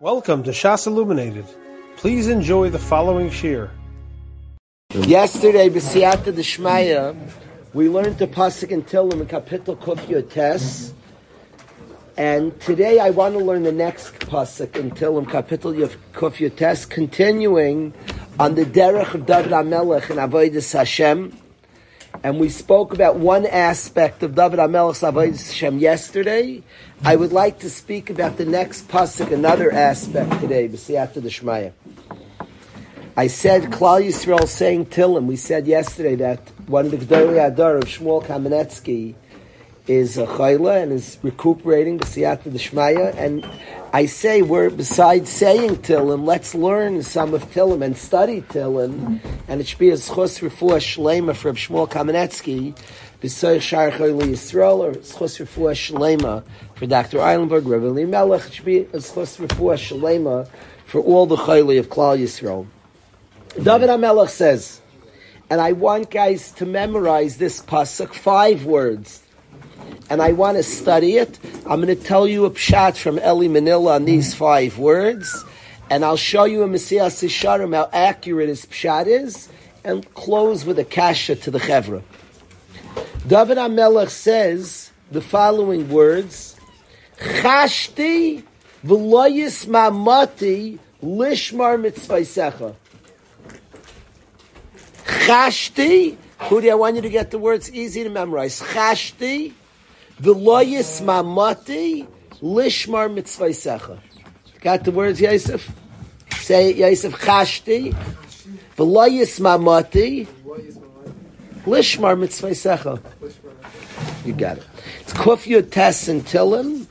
Welcome to Shas Illuminated. Please enjoy the following shir. Yesterday, B'siyata D'Shmaya, we learned the Pasuk in Tillim Kapitel Kuf and today I want to learn the next Pasuk in Tillim Kapitel Kuf Tes, continuing on the Derech of David HaMelech and Avodah Hashem, and we spoke about one aspect of David HaMelech's Avodah Hashem yesterday. I would like to speak about the next pasuk, another aspect today, B'siyata D'Shmaya. I said Klal Yisrael saying Tillim. We said yesterday that one of the Gdolei Adar of Shmuel Kamenetsky is a chayla and is recuperating B'siyata D'Shmaya. And I say we're besides saying Tillim, let's learn some of Tillim and study Tillim, and it should be a schos refuah shlema for Shmuel Kamenetsky, b'soy shar chayla Yisrael or schos refuah shlema for Dr. Eilenberg, Rebbe Lee Melech. It should be a schos refuah shlema for all the chayla of Klal Yisrael. David HaMelech says, and I want guys to memorize this pasuk, five words and I want to study it, I'm going to tell you a pshat from Eli Manila on these five words, and I'll show you a Mesillas Yesharim how accurate his pshat is, and close with a kasha to the chevra. David HaMelech says the following words, Chashti v'loyis mamati lishmar mitzvaysecha. Chashti, Hudi, I want you to get the words easy to memorize. Chashti V'loyis mamati lishmar mitzvaysecha. Got the words, Yosef? Say it, Yosef. Chashti. V'loyis mamati lishmar mitzvaysecha. You got it. It's kufyu tes and tilim,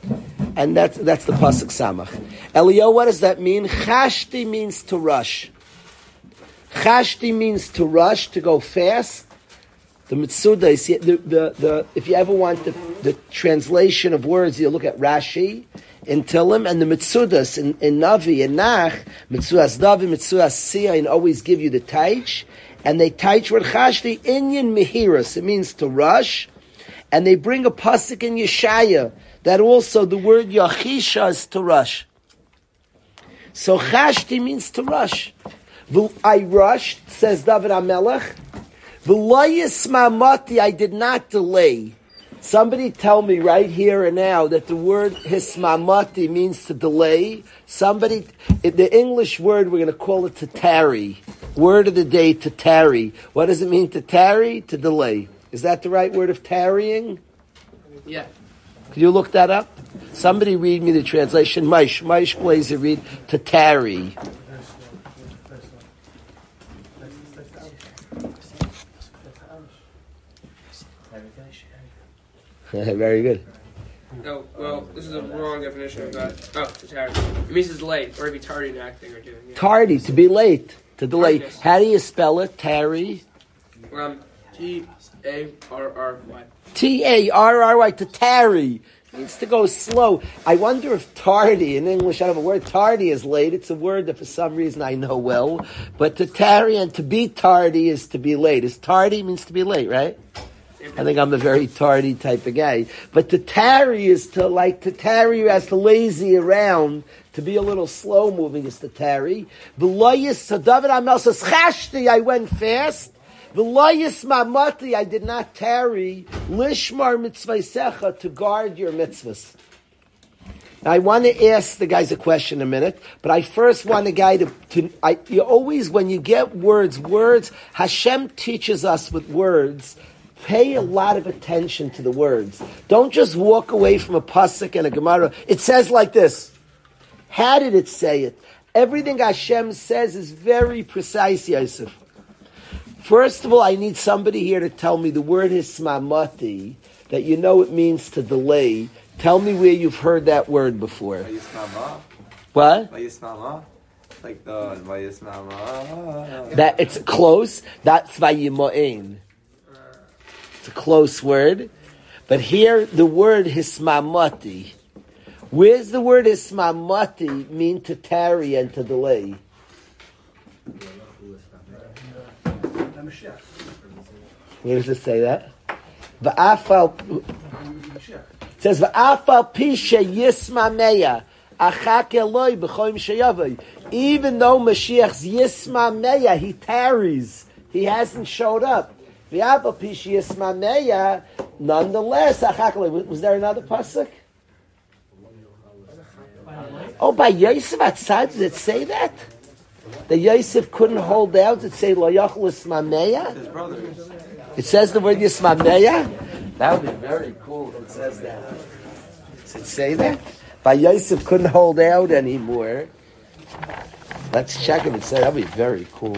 and that's that's the pasuk samach. Elio, what does that mean? Chashti means to rush. Chashti means to rush, to go fast. The Mitsuda is the, the, the, if you ever want the, the translation of words, you look at Rashi in Tillim and the Mitsudas in, in Navi and Nach, Mitsudas Navi, Mitsudas Sia, and always give you the taich. And they taich word chashti inyan mihiras. It means to rush. And they bring a pasuk in Yeshaya that also the word yachisha is to rush. So chashti means to rush. I rushed, says David HaMelech, V'layis I did not delay. Somebody tell me right here and now that the word hismamati means to delay. Somebody, the English word, we're going to call it to tarry. Word of the day, to tarry. What does it mean to tarry? To delay. Is that the right word of tarrying? Yeah. Could you look that up? Somebody read me the translation. Maish, Maish Glazer read to tarry. Very good. No, well, this is a wrong definition of that. Oh, to tarry. It means it's late, or to be tardy in acting or doing. Yeah. Tardy, to be late, to delay. Tardiness. How do you spell it? Tarry. Um, T A R R Y. T A R R Y to tarry means to go slow. I wonder if tardy in English, I don't have a word. Tardy is late. It's a word that for some reason I know well. But to tarry and to be tardy is to be late. Is tardy means to be late, right? I think I'm a very tardy type of guy. But to tarry is to like to tarry as to lazy around, to be a little slow moving is to tarry. So David Amel says, Chashti, I went fast. V'loyis mamati, I did not tarry. Lishmar mitzvah to guard your mitzvahs. Now, I want to ask the guys a question in a minute, but I first want the guy to, to I, you always, when you get words, words, Hashem teaches us with words Pay a lot of attention to the words. Don't just walk away from a pasuk and a gemara. It says like this. How did it say it? Everything Hashem says is very precise, Yosef. First of all, I need somebody here to tell me the word hismamati, that you know it means to delay. Tell me where you've heard that word before. What? Like the That it's close. That's vayimoin. Close word. But here, the word hismamati. Where's the word hismamati mean to tarry and to delay? Where does it say that? Va'afal. It says va'afal pisha yismameya. Achak Eloi b'choim. Even though Mashiach's Yisma Meya, he tarries. He hasn't showed up. V'yapa pish Yisma Meya, nonetheless, Was there another pasuk? Oh, by Yosef outside, did it say that? The Yosef couldn't hold out, it say Lo? His. It says the word Yismameya? That would be very cool if it says that. Does it say that? By Yosef couldn't hold out anymore. Let's check if it says that would be very cool.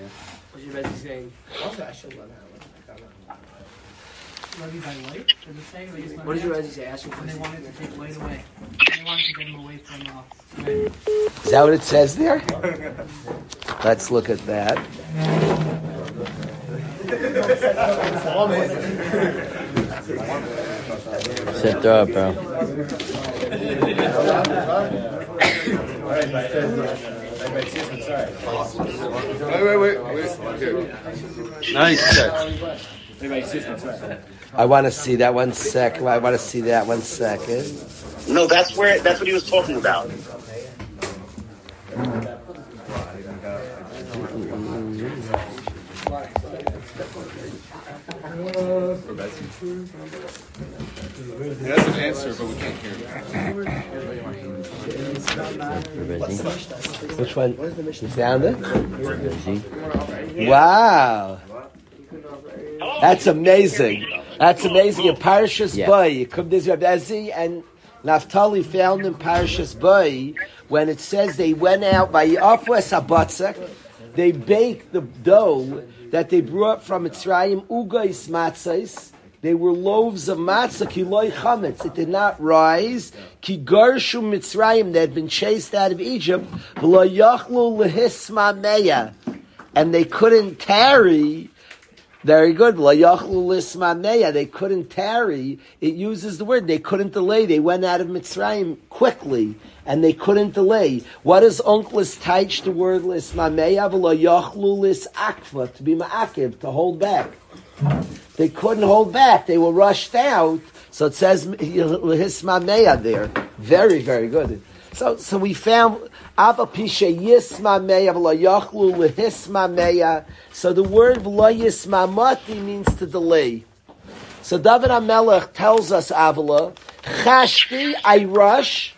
What's your Reggie saying? Also, I should let that Levy by light? Does it say? They just one. What did your Reggie say? Ask your And they question. wanted to take light away. They wanted to get him away from uh, Smith. Is that what it says there? Let's look at that. Sit up, bro. Wait, wait, wait, wait. Here. Nice. I want to see that one second. I want to see that one second. no, that's where that's what he was talking about. He has an answer, but we can't hear Which one? You found it? Wow. That's amazing. That's amazing. In Parashas Yeah. Bay, Kubdiz Reb Ezi and Naphtali found in Parashas Bay when it says they went out by Afwes Habatzak, they baked the dough that they brought from Mitzrayim, Ugais Matzais. They were loaves of matzah, ki loy chametz. It did not rise. Ki garshu Mitzrayim, they had been chased out of Egypt. V'lo yachlu lehisma meya. And they couldn't tarry. Very good. They couldn't tarry. It uses the word. They couldn't delay. They went out of Mitzrayim quickly. And they couldn't delay. What is Onkelos taich the word lisma meya? V'lo yachlu lis akva. To be ma'akiv. To hold back. They couldn't hold back. They were rushed out. So it says hismameya there. Very, very good. So, so we found Ava Pisha Yismameya V'la Yachlu Lehismameya. So the word V'la Yismamati means to delay. So David HaMelech tells us Avila, Chashti, I rush,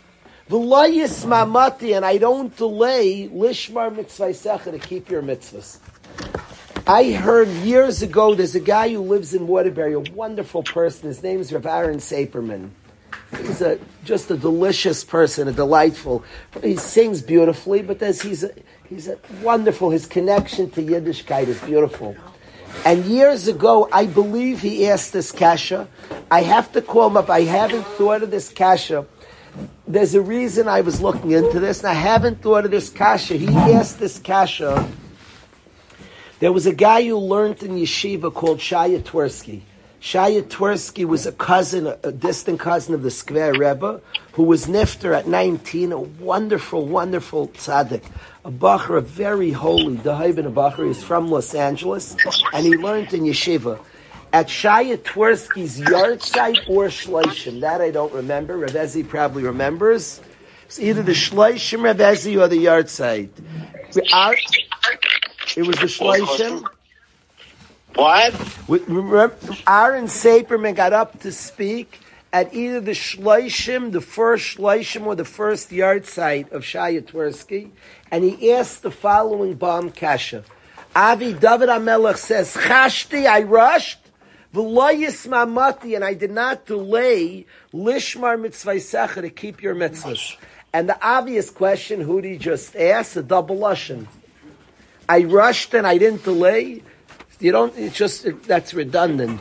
V'la Yismamati, and I don't delay Lishmar Mitzvah to keep your mitzvahs. I heard years ago there's a guy who lives in Waterbury, a wonderful person. His name is Rav Aaron Saperman. He's a just a delicious person, a delightful. He sings beautifully, but there's, he's a, he's a wonderful. His connection to Yiddishkeit is beautiful. And years ago, I believe he asked this kasha. I have to call him up. I haven't thought of this kasha. There's a reason I was looking into this, and I haven't thought of this kasha. He asked this kasha. There was a guy who learned in yeshiva called Shaya Twersky. Shaya Twersky was a cousin, a distant cousin of the Skver Rebbe, who was nifter at 19, a wonderful, wonderful tzaddik. A bacher, a very holy, Dahaibin bacher. is from Los Angeles, and he learned in yeshiva. At Shaya Twersky's yahrzeit or Shleishim, that I don't remember. Rebezi probably remembers. It's either the Shleishim Rebezi or the yahrzeit. It was the Shleishim. What? Remember, Aaron Saperman got up to speak at either the Shleishim, the first Shleishim, or the first yahrzeit of Shaya Twersky, and he asked the following bomb kasha. Avi David HaMelech says, Chashti, I rushed, v'loyis mamati, and I did not delay lishmar mitzvah to keep your mitzvahs. And the obvious question, who did he just ask? A double lashon. I rushed and I didn't delay. You don't. It's just that's redundant.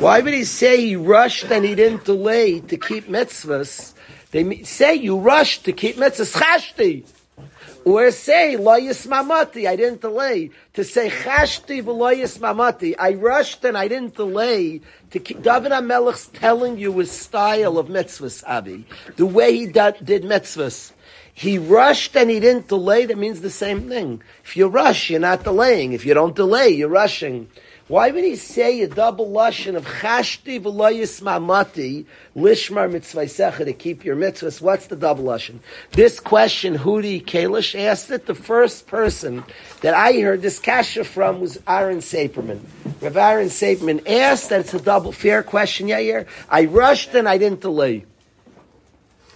Why would he say he rushed and he didn't delay to keep mitzvahs? They say you rushed to keep mitzvahs. Chashti. Or say lo yismamati. I didn't delay to say chashti v'lo yismamati. I rushed and I didn't delay to keep. David Hamelech's telling you his style of mitzvahs, Abi, the way he did mitzvahs. He rushed and he didn't delay. That means the same thing. If you rush, you're not delaying. If you don't delay, you're rushing. Why would he say a double lashon of chashti v'loyis mamati lishmar mitzvaysecha to keep your mitzvahs? What's the double lashon? This question, Hudi Kalish asked it. The first person that I heard this kasha from was Aaron Saperman. Rav Aaron Saperman asked that it's a double fair question. Yeah, yeah. I rushed and I didn't delay.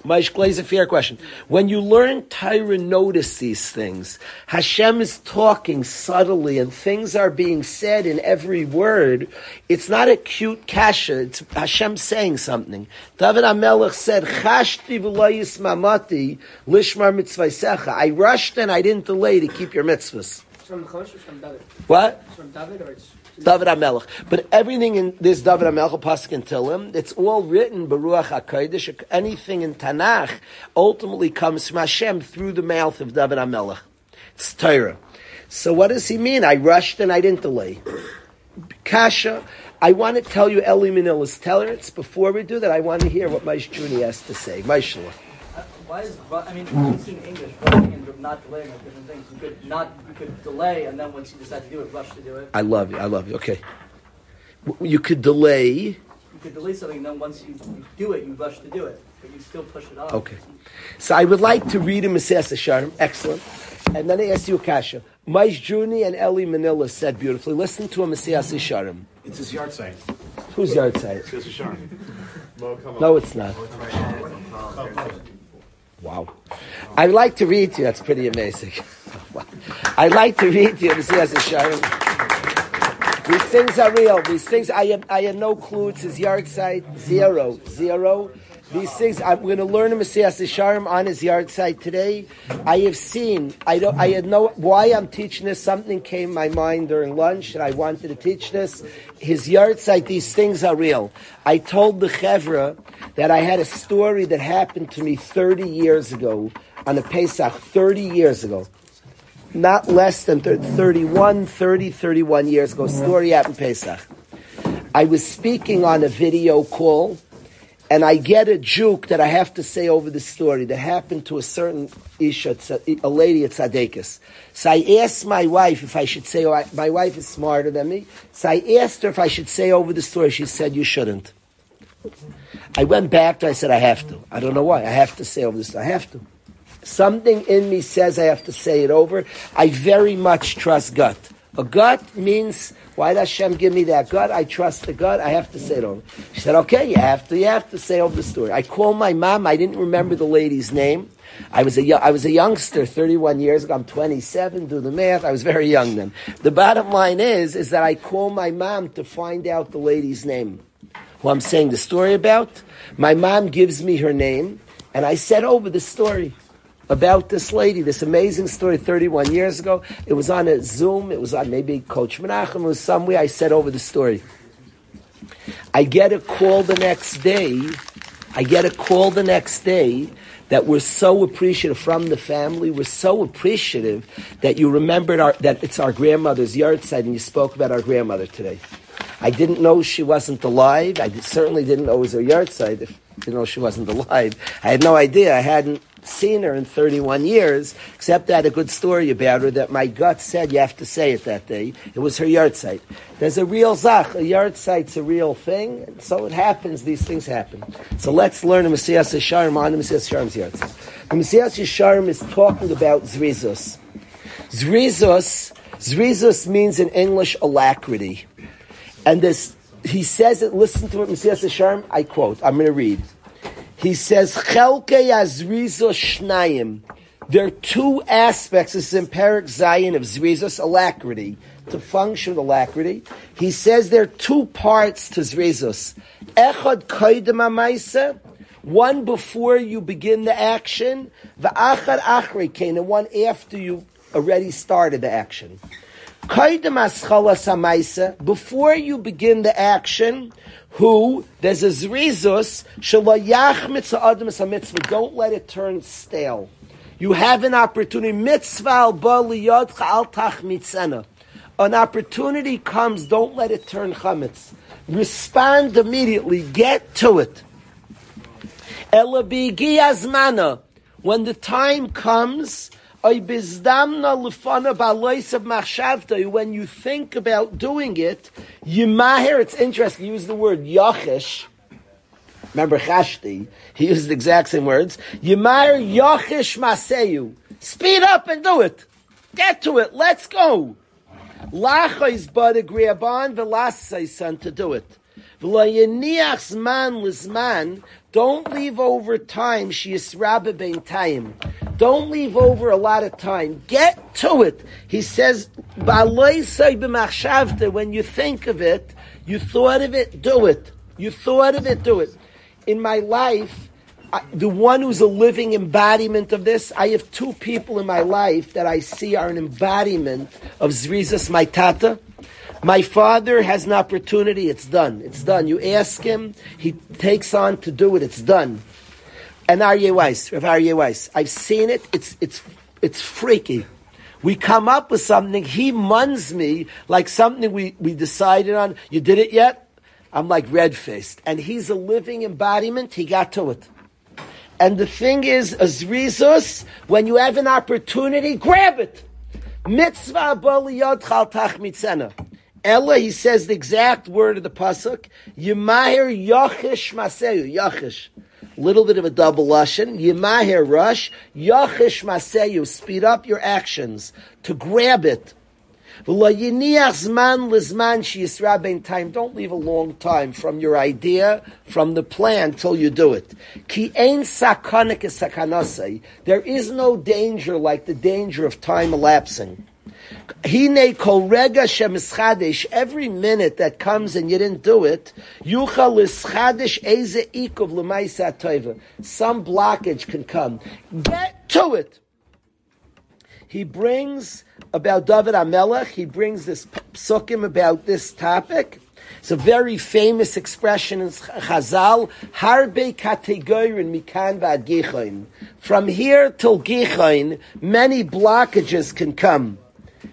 Maish is a fair question. When you learn Torah, notice these things. Hashem is talking subtly and things are being said in every word. It's not a cute kasha. It's Hashem saying something. David HaMelech said, Chashti v'layis mamati lishmar mitzvaysecha. I rushed and I didn't delay to keep your mitzvahs. It's from Chosh or from David? What? It's from David or it's David HaMelech. But everything in this David HaMelech, Pasuk and Tillim, it's all written Baruch HaKodesh. Anything in Tanakh ultimately comes from Hashem through the mouth of David HaMelech. It's Torah. So what does he mean? I rushed and I didn't delay. Kasha, I want to tell you Eli Manila's Tellerits. Before we do that, I want to hear what Maish Juni has to say. Maishla. Why is I mean, you've seen English rushing and not delaying are different things. You could not you could delay and then once you decide to do it, rush to do it. I love you. I love you. Okay. You could delay. You could delay something and then once you, you do it, you rush to do it, but you still push it off. Okay. So I would like to read a Messias Sharm. Excellent. And then I ask you a kasha. Maish Juni and Eli Manila said beautifully. Listen to a Messias Sharm. It's his yahrzeit. Whose yahrzeit? It's his Sharon. No, it's not. Oh, Wow. I'd like to read to you. That's pretty amazing. I'd like to read to you Messias Sharm. These things are real. These things, I have, I have no clue. It's his yahrzeit. Zero. Zero. These things, I'm going to learn Messias Sharm on his yahrzeit today. I have seen, I don't, I had no, why I'm teaching this, something came my mind during lunch and I wanted to teach this. His yahrzeit, these things are real. I told the Chevra that I had a story that happened to me 30 years ago on a Pesach, 30 years ago not less than 30, 31, 30, 31 years ago. Story happened Pesach. I was speaking on a video call, and I get a juke that I have to say over the story that happened to a certain isha, a lady at Tzadekis. So I asked my wife if I should say, oh, my wife is smarter than me. So I asked her if I should say over the story. She said, you shouldn't. I went back to her, I said, I have to. I don't know why. I have to say over this. I have to. Something in me says I have to say it over. I very much trust gut. A gut means, why does Hashem give me that gut? I trust the gut. I have to say it over. She said, okay, you have to, you have to say over the story. I called my mom. I didn't remember the lady's name. I was a, I was a youngster 31 years ago. I'm 27. Do the math. I was very young then. The bottom line is, is that I called my mom to find out the lady's name. Who I'm saying the story about. My mom gives me her name, and I said over the story about this lady, this amazing story 31 years ago. It was on a Zoom, it was on maybe Coach Menachem, it was somewhere I said over the story. I get a call the next day, I get a call the next day that we're so appreciative from the family, we're so appreciative that you remembered our, that it's our grandmother's yahrzeit and you spoke about our grandmother today. I didn't know she wasn't alive. I certainly didn't know it was her yahrzeit. If didn't know she wasn't alive, I had no idea. I hadn't seen her in 31 years, except I had a good story about her that my gut said you have to say it that day. It was her yahrzeit. There's a real zach. A yahrzeit's a real thing, and so it happens. These things happen. So let's learn the Mesillas Yesharim on the Mesillas Yesharim's yahrzeit. The Mesillas Yesharim is talking about Zrizus. Zrizus, Zrizus means in English alacrity. And this, he says it, listen to it, Mesillas Yesharim, I quote, I'm going to read. He says, Shnayim. There are two aspects, this is in Perik Zion of Zrizos, alacrity, to function with alacrity. He says there are two parts to Zrizos. Echad Kaidem Amaisa, one before you begin the action, V'achad Achrei Kain, and one after you already started the action. Before you begin the action, who there's a zrizus shalayach mitzvah adam mitzvah. Don't let it turn stale. You have an opportunity. Mitzvah al baliyot al tach mitzena. An opportunity comes. Don't let it turn chametz. Respond immediately. Get to it. Elabigi azmana. When the time comes, when you think about doing it, Yimahir, it's interesting, use the word Yachish. Remember Chashti, he used the exact same words. Yimahir Yachish Maseyu. Speed up and do it. Get to it. Let's go. Lachais but agriaban velasai son to do it. Don't leave over time. She is bein time. Don't leave over a lot of time. Get to it. He says, when you think of it, you thought of it, do it. You thought of it, do it. In my life, I, the one who's a living embodiment of this, I have two people in my life that I see are an embodiment of Zrizas, my tata. My father has an opportunity, it's done. It's done. You ask him, he takes on to do it, it's done and Aryeh Weiss, Rav Aryeh Weiss. I've seen it. It's it's it's freaky. We come up with something. He muns me like something we, we decided on. You did it yet? I'm like red faced, and he's a living embodiment. He got to it. And the thing is, as azrizus, when you have an opportunity, grab it. Mitzvah baliyot chal tach mitzena. Ella, he says the exact word of the pasuk. Yemahir yachish maseyu yachish little bit of a double lashon. Yimahir rush, yachish maseyu, speed up your actions to grab it. time. Don't leave a long time from your idea, from the plan till you do it. There is no danger like the danger of time elapsing. Hine kol rega shemischadesh, every minute that comes and you didn't do it, yuchal ischadesh eze ikov l'maisa toiva. Some blockage can come. Get to it! He brings about David HaMelech, he brings this psukim about this topic. It's a very famous expression in Chazal, Harbe kategorin mikan vad gichain. From here till gichain, many blockages can come.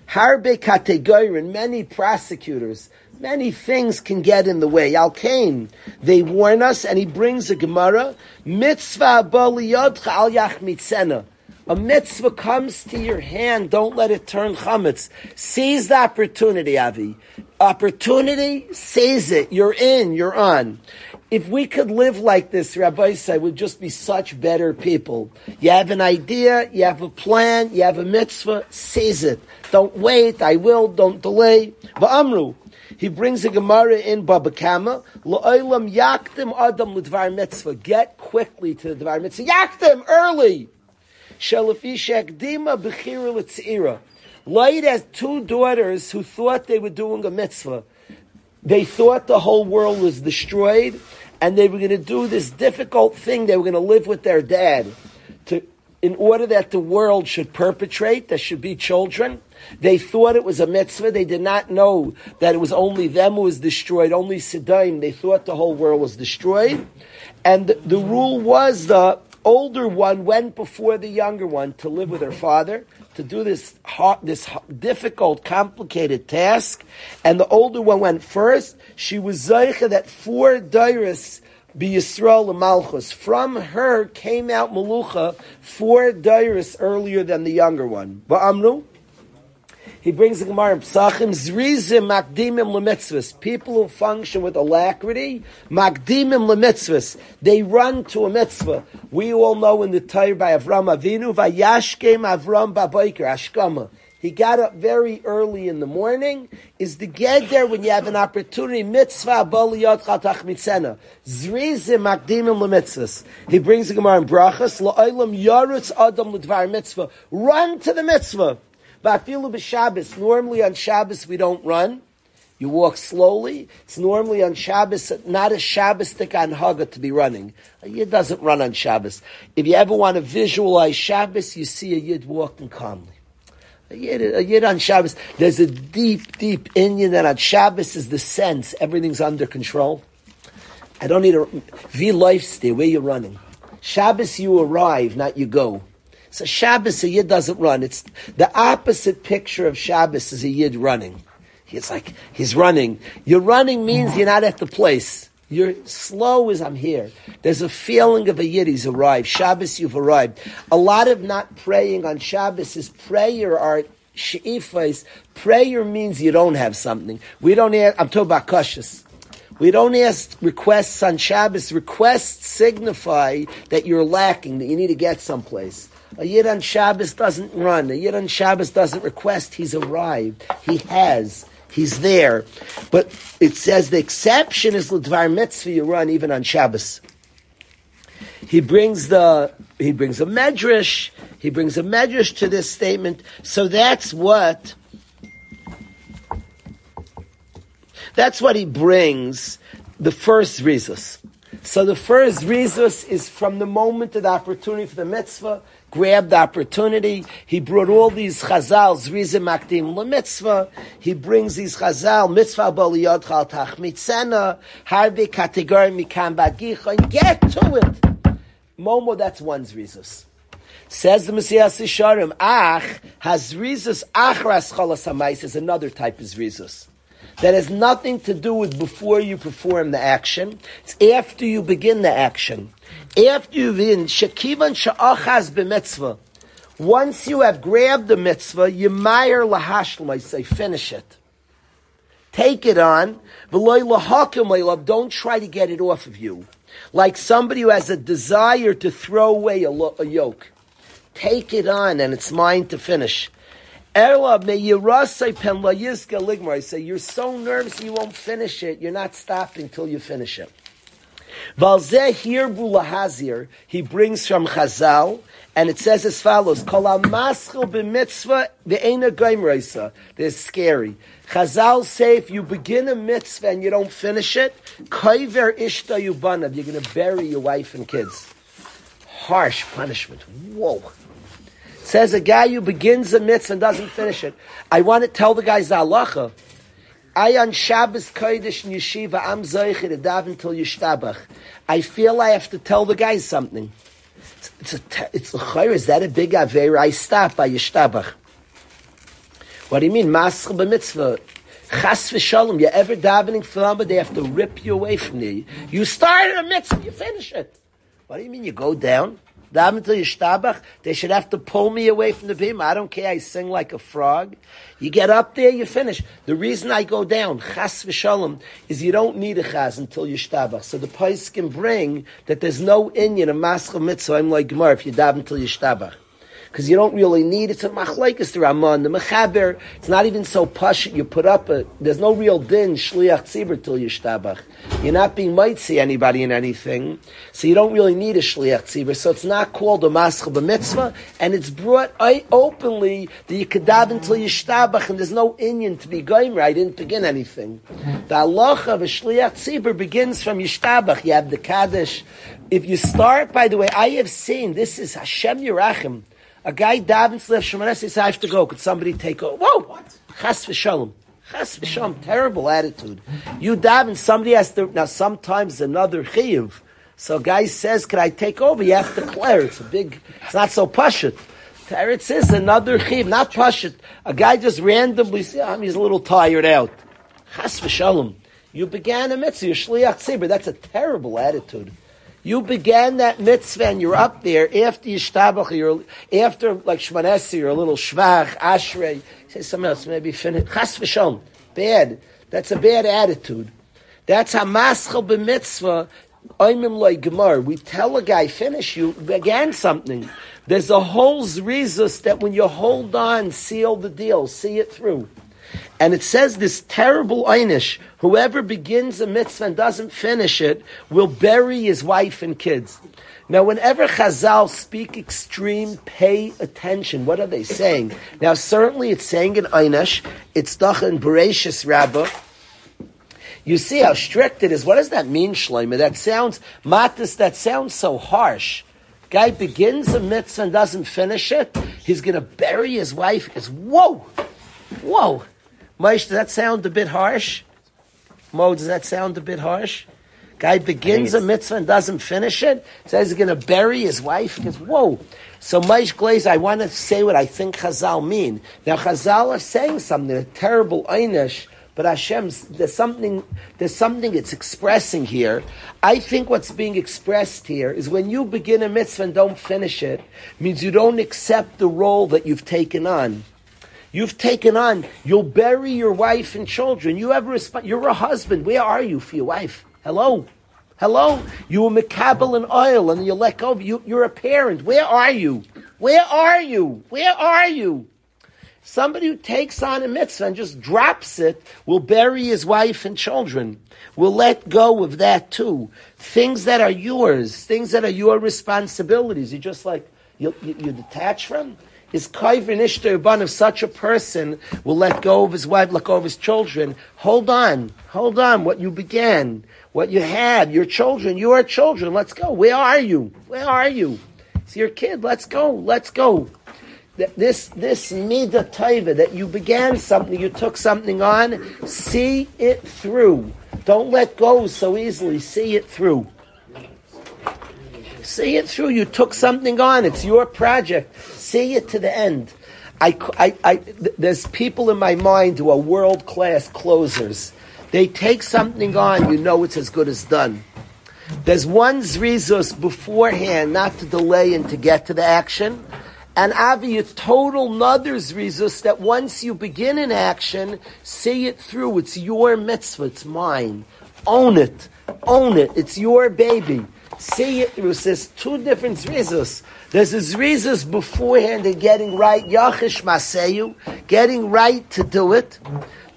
Harbe kategorin, many prosecutors, many things can get in the way. Al Kain, they warn us, and he brings a Gemara, mitzvah baliyodcha al yach mitzena. A mitzvah comes to your hand, don't let it turn chametz. Seize the opportunity, Avi. Opportunity, seize it. You're in, you're on if we could live like this, Rabbi said, we'd just be such better people. You have an idea, you have a plan, you have a mitzvah, seize it. Don't wait, I will, don't delay. Va'amru. He brings a Gemara in Baba Kama. La'olam yaktim adam l'dvar mitzvah. Get quickly to the dvar mitzvah. Yaktim early. Shalafi shekdima b'chira l'tzira. Light has two daughters who thought they were doing a mitzvah. They thought the whole world was destroyed, and they were going to do this difficult thing. They were going to live with their dad, to, in order that the world should perpetrate. There should be children. They thought it was a mitzvah. They did not know that it was only them who was destroyed, only Siddim. They thought the whole world was destroyed. And the, the rule was the older one went before the younger one to live with her father to do this this difficult, complicated task, and the older one went first. She was zeicha that four dairis be Yisrael Malchus. From her came out Malucha four dairis earlier than the younger one. He brings the Gemara in Psachim, Zrizim Makdimim Lemitzvahs. People who function with alacrity, Makdimim Lemitzvahs. They run to a mitzvah. We all know in the Torah by Avram Avinu, Vayashkem Avram Baboiker, Ashkama. He got up very early in the morning. Is the get there when you have an opportunity? Mitzvah boliyot chatach mitzena. Zrizim makdimim lemitzvahs. He brings the Gemara in brachas. La'olam yarutz adam l'dvar mitzvah. Run to the mitzvah. Vafilu b'Shabbos. Normally on Shabbos we don't run. You walk slowly. It's normally on Shabbos, not a Shabbos on Haga to be running. A Yid doesn't run on Shabbos. If you ever want to visualize Shabbos, you see a Yid walking calmly. A yid, a yid on Shabbos. There's a deep, deep Indian that on Shabbos is the sense everything's under control. I don't need a V life stay Where you're running? Shabbos, you arrive, not you go. So Shabbos, a yid doesn't run. It's the opposite picture of Shabbos is a yid running. He's like he's running. You're running means you're not at the place. You're slow as I'm here. There's a feeling of a yid. He's arrived. Shabbos, you've arrived. A lot of not praying on Shabbos is prayer are she'ifas. Prayer means you don't have something. We don't. Ask, I'm talking about kashas. We don't ask requests on Shabbos. Requests signify that you're lacking, that you need to get someplace. A Yid on Shabbos doesn't run. A Yid on Shabbos doesn't request. He's arrived. He has. He's there. But it says the exception is L'dvar Mitzvah you run even on Shabbos. He brings the he brings a medrash. He brings a medrash to this statement. So that's what that's what he brings. The first rizus. So the first rizus is from the moment of the opportunity for the mitzvah grabbed the opportunity. He brought all these chazals, rizim makdim mitzvah. He brings these chazal, mitzvah boliyot chal tachmitzena, harbe kategori mikam bagicha, and get to it. Momo, that's one's rizus. Says the Mesillas Yesharim, ach, has rizus achras hamais is another type of rizus. That has nothing to do with before you perform the action. It's after you begin the action. After you've in shakivan sha'achaz b'mitzvah. Once you have grabbed the mitzvah, you mayer lahashlam, I say, finish it. Take it on. Don't try to get it off of you. Like somebody who has a desire to throw away a, lo- a yoke. Take it on and it's mine to finish. I say you're so nervous you won't finish it. You're not stopping till you finish it. Valzeh here bulahazir. He brings from Chazal, and it says as follows: Kol amaschil goimreisa. They're scary. Chazal say if you begin a mitzvah and you don't finish it. You're going to bury your wife and kids. Harsh punishment. Whoa. Says a guy who begins a mitzvah and doesn't finish it. I want to tell the guys halacha. I on Shabbos Kodesh in Yeshiva, I'm Zoicher to daven until Yishtabach. I feel I have to tell the guys something. It's, it's a, it's a is that a big aver? I stop by Yishtabach. What do you mean? Maschel b'mitzvah. Chas v'shalom. You ever davening for them, they have to rip you away from you. You start a mitzvah, you finish it. What do you mean you go down? They should have to pull me away from the beam. I don't care, I sing like a frog. You get up there, you finish. The reason I go down, chas v'shalom, is you don't need a chas until Yishtabach. So the Pais can bring that there's no Inyan, a maschal mitzvah, I'm like Gemara, if you daven till Yishtabach because you don't really need it's a machlekes the Ramon the mechaber. It's not even so push. You put up a there's no real din shliach tzibur till you yishtabach. You're not being might see anybody in anything, so you don't really need a shliach tzibur. So it's not called a maschal b'mitzvah, and it's brought openly that you could daven till yishtabach, and there's no inyan to be going I didn't begin anything. The halacha of a shliach tzibur begins from yishtabach. You have the kaddish. If you start, by the way, I have seen this is Hashem Yerachim. A guy davens left Shemanes says, I have to go. Could somebody take over? Whoa! What? Chas v'shalom. Chas v'shalom. Terrible attitude. You daven, somebody has to, now sometimes another chiyuv. So a guy says, can I take over? You have to clear. It's a big, it's not so pashut. Teretz is another chiyuv, not pashut. A guy just randomly says, oh, he's a little tired out. Chas v'shalom. You began a mitzvah, you're shliach tzibur. That's a terrible attitude. You began that mitzvah and you're up there after Yishtabach, you're after like Shmanesi, you're a little Shvach, Ashrei. Say something else, maybe finish. Chas v'shom. Bad. That's a bad attitude. That's a maschel b'mitzvah. Oimim loy gemar. We tell a guy, finish, you began something. There's a whole zrizus that when you hold on, seal the deal, see it through. And it says this terrible einish, whoever begins a mitzvah and doesn't finish it will bury his wife and kids. Now, whenever Chazal speak extreme, pay attention. What are they saying? Now, certainly it's saying in einish, it's doch in Bereshis Rabbah. You see how strict it is. What does that mean, Shlomo? That sounds, matis, that sounds so harsh. Guy begins a mitzvah and doesn't finish it. He's going to bury his wife. It's whoa, whoa. Moshe, does that sound a bit harsh? Mo, does that sound a bit harsh? Guy begins a mitzvah and doesn't finish it. Says he's going to bury his wife. He goes, whoa. So Maish Glaze, I want to say what I think Chazal mean. Now Chazal are saying something, a terrible einish, but Hashem's, there's something, there's something it's expressing here. I think what's being expressed here is when you begin a mitzvah and don't finish it, means you don't accept the role that you've taken on. You've taken on, you'll bury your wife and children. You have resp- you're a husband. Where are you for your wife? Hello? Hello? You were Makabal and oil and you let go. You, you're a parent. Where are you? Where are you? Where are you? Somebody who takes on a mitzvah and just drops it will bury his wife and children. Will let go of that too. Things that are yours, things that are your responsibilities. You're just like, you, you, you detach from. Is kaiver ishtar if such a person will let go of his wife, let go of his children. Hold on, hold on. What you began, what you had, your children, your children. Let's go. Where are you? Where are you? It's your kid. Let's go. Let's go. This this midah taiva that you began something, you took something on. See it through. Don't let go so easily. See it through. See it through. You took something on. It's your project. See it to the end. I, I, I, there's people in my mind who are world class closers. They take something on, you know it's as good as done. There's one zrizus beforehand, not to delay and to get to the action. And Avi, a total another zrizus that once you begin an action, see it through. It's your mitzvah. It's mine. Own it. Own it. It's your baby. See it through. Says two different zrizus. There's a zrizus beforehand and getting right. Yachish maseyu. Getting right to do it.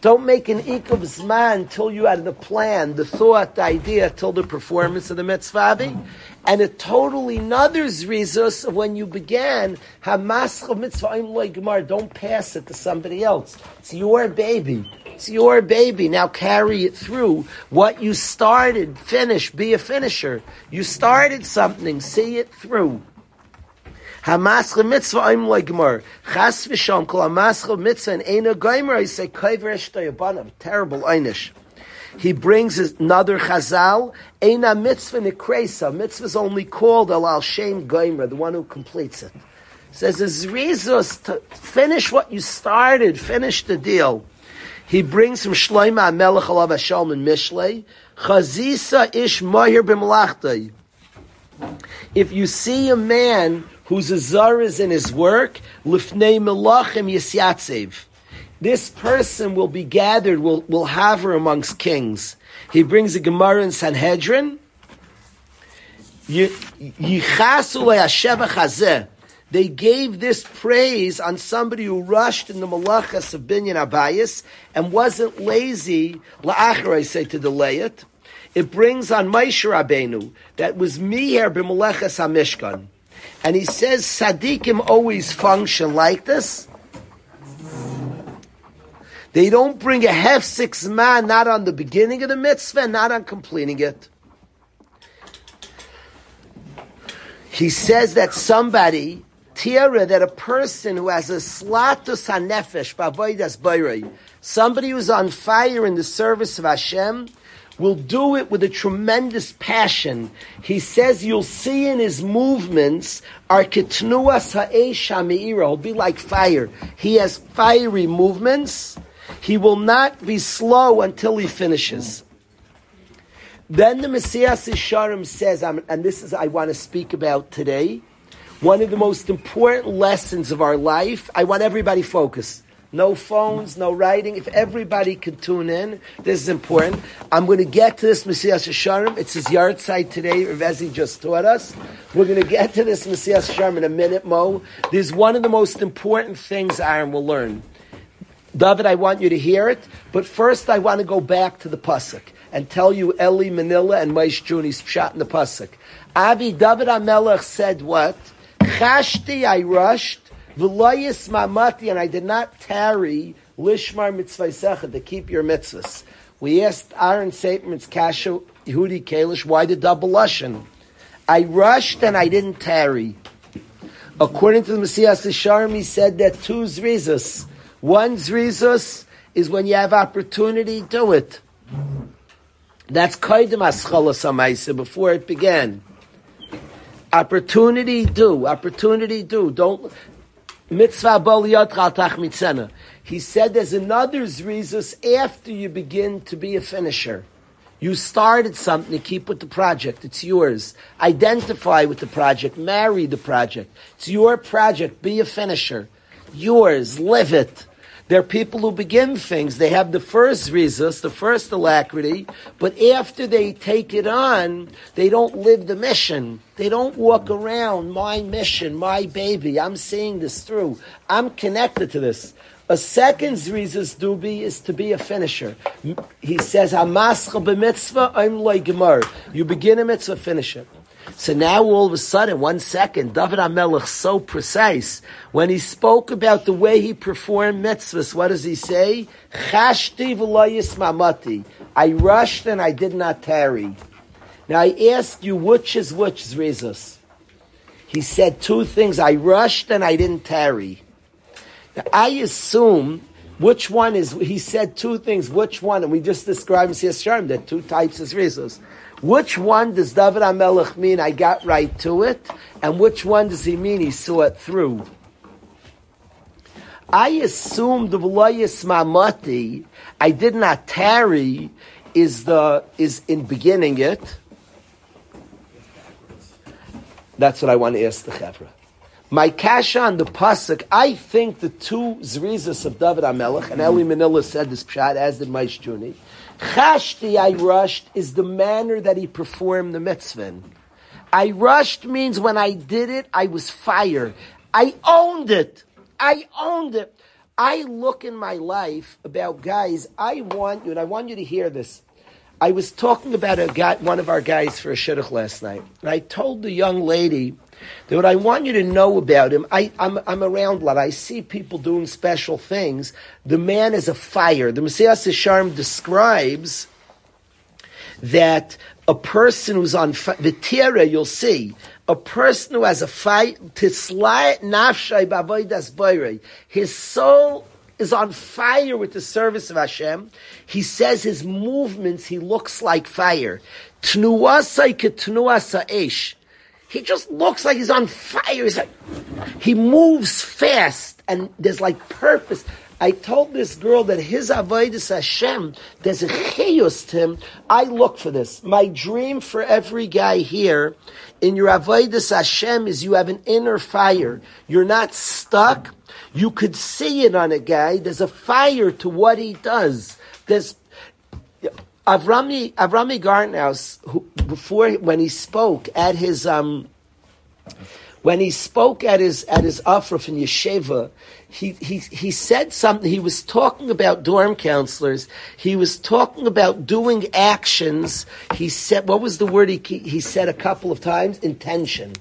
Don't make an ikav zman until you had the plan, the thought, the idea, till the performance of the mitzvah. And a totally another zrizus of when you began, hamaschov mitzvah gemar, don't pass it to somebody else. It's your baby. It's your baby. Now carry it through. What you started, finish, be a finisher. You started something, see it through. Hamaschel mitzvah I'm like gemar. Chas v'sham kol hamaschel mitzvah and eina geimer. I say kaiver eshtayabanav. Terrible einish. He brings another chazal. Eina mitzvah nekresa. Mitzvah is only called al al shem geimer, the one who completes it. Says it's rizus to finish what you started. Finish the deal. He brings from Shloima Melech Alav Hashem Mishlei. Chazisa ish mahir b'malachtai. If you see a man whose azar is in his work, lifnei melachim yisyatzev. This person will be gathered, will, will hover amongst kings. He brings a Gemara in Sanhedrin. They gave this praise on somebody who rushed in the malachas of Binyan Abayis and wasn't lazy, la'achar I say, to delay it. It brings on Moshe Rabbeinu that was miher b'malachas hamishkan. And he says Sadiqim always function like this. They don't bring a half six man not on the beginning of the mitzvah, not on completing it. He says that somebody, That a person who has a slatus hanefesh, bavoidas bayray, somebody who's on fire in the service of Hashem, will do it with a tremendous passion. He says you'll see in his movements are ketnuas ha'esh He'll be like fire. He has fiery movements. He will not be slow until he finishes. Then the Mesillas Yesharim says, and this is I want to speak about today, one of the most important lessons of our life. I want everybody focused. No phones, no writing. If everybody could tune in, this is important. I'm going to get to this Messiah Sharm. It's his yahrzeit today. Ravezi just taught us. We're going to get to this Messiah Sharm in a minute, Mo. This is one of the most important things Aaron will learn. David, I want you to hear it, but first I want to go back to the Pasuk and tell you Eli Manila and Maish Juni's shot in the Pasuk. Avi David HaMelech said what? Chashti, I rushed, V'layis mamati, and I did not tarry lishmar mitzvah to keep your mitzvahs. We asked Aaron Saperman's Kasha Yehudi Kalish, why the double lashon? I rushed and I didn't tarry. According to the Mesillas Yesharim, he said that two zrizas. One zrizus is when you have opportunity, do it. That's kaidim aschalas hamaisa before it began. Opportunity, do. Opportunity, do. Don't mitzvah boliyot chaltach mitzena. He said there's another zrizus after you begin to be a finisher. You started something to keep with the project. It's yours. Identify with the project. Marry the project. It's your project. Be a finisher. Yours. Live it. There are people who begin things. They have the first rizus, the first alacrity, but after they take it on, they don't live the mission. They don't walk around my mission, my baby. I'm seeing this through. I'm connected to this. A second Zrizas Dubi is to be a finisher. He says, Hamascha b'mitzvah, I'm like. You begin a mitzvah, finish it. So now all of a sudden, one second, David HaMelech so precise. When he spoke about the way he performed mitzvahs, what does he say? Chashti mamati. I rushed and I did not tarry. Now I ask you, which is which, Zrizas? He said two things. I rushed and I didn't tarry. Now, I assume which one is, he said two things, which one, and we just described in Siyas Sharm, that two types of rizos. Which one does David HaMelech mean I got right to it, and which one does he mean he saw it through? I assume the V'layis Mamati, I did not tarry, is the, is in beginning it. That's what I want to ask the Chevra. My kasha on the pasuk, I think the two zrizas of David HaMelech, and Eli Manila said this pshat, as did Maish Juni. Chashti, I rushed, is the manner that he performed the mitzvah. I rushed means when I did it, I was fire. I owned it. I owned it. I look in my life about guys, I want you, and I want you to hear this. I was talking about a guy, one of our guys for a shidduch last night, and I told the young lady, that what I want you to know about him, I, I'm, I'm around a lot. I see people doing special things. The man is a fire. The Mesillas Yesharim describes that a person who's on the tira, you'll see, a person who has a fight, his soul is on fire with the service of Hashem. He says his movements, he looks like fire. Tnuasa tnuasa esh. He just looks like he's on fire. He's like, he moves fast and there's like purpose. I told this girl that his avodas Hashem, there's a chiyus to him. I look for this. My dream for every guy here in your avodas Hashem is you have an inner fire. You're not stuck. You could see it on a guy. There's a fire to what he does. There's Avrami Avrami Gartnaus, who, before when he spoke at his um, when he spoke at his at his afraf in Yeshiva, he, he he said something. He was talking about dorm counselors. He was talking about doing actions. He said, what was the word he he said a couple of times? Intention.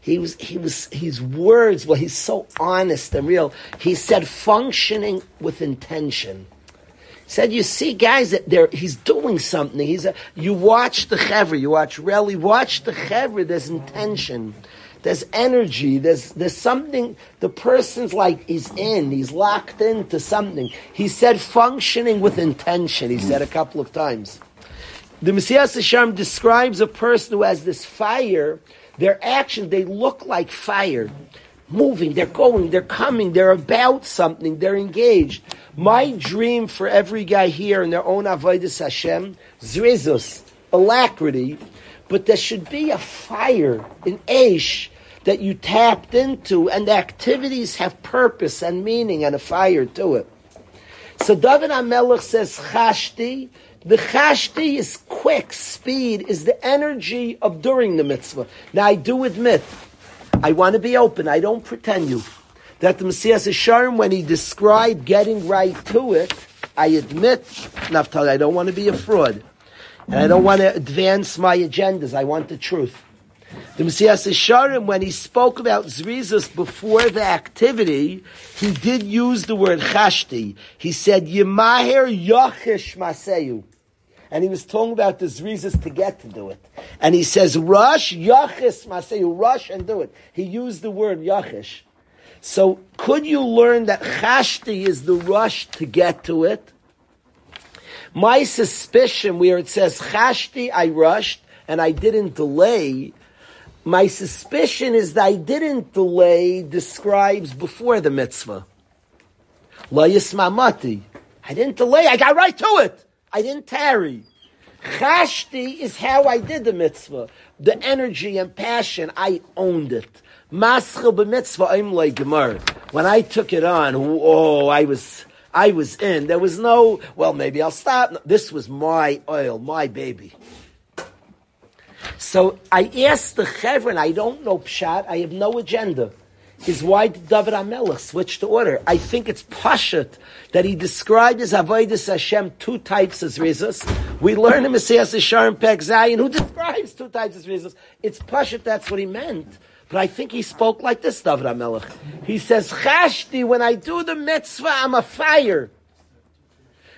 He was he was his words. Well, he's so honest and real. He said functioning with intention said, you see guys that there, he's doing something. He's a, you watch the chevra, you watch Relly, watch the chevra, there's intention. There's energy. There's there's something. The person's like he's in. He's locked into something. He said functioning with intention. He said a couple of times. The Mesillas Yesharim describes a person who has this fire. Their actions they look like fire, moving. They're going. They're coming. They're about something. They're engaged. My dream for every guy here in their own avodas Hashem, zrizus, alacrity, but there should be a fire, an ash that you tapped into, and the activities have purpose and meaning and a fire to it. So David HaMelech says chashti. The chashti is quick, speed, is the energy of during the mitzvah. Now I do admit, I want to be open, I don't pretend you that the Mesillas Yesharim, when he described getting right to it, I admit, Naftali, I don't want to be a fraud. And I don't want to advance my agendas. I want the truth. The Mesillas Yesharim, when he spoke about Zrizus before the activity, he did use the word chashti. He said, Yemaher Yochish Maseyu. and he was talking about the zrizas to get to do it. And he says, rush, yachis, maseyu, rush and do it. He used the word yachish. So could you learn that chashti is the rush to get to it? My suspicion where it says chashti, I rushed, and I didn't delay, my suspicion is that I didn't delay describes before the mitzvah. La yismamati. I didn't delay, I got right to it. I didn't tarry. Chashti is how I did the mitzvah. The energy and passion, I owned it. Maschel b'mitzvah imlay gemar. When I took it on, oh, I was, I was in. There was no, well, maybe I'll stop. This was my oil, my baby. So I asked the Chevra, I don't know Pshat, I have no agenda. Is why did David HaMelech switch the order? I think it's Pashat that he described as Avodah Hashem two types as rizos. We learn in Mesillas Yesharim Pek Zayin who describes two types as rizos. It's Pashat, that's what he meant. But I think he spoke like this, David HaMelech. He says, Chashti, when I do the mitzvah, I'm a fire.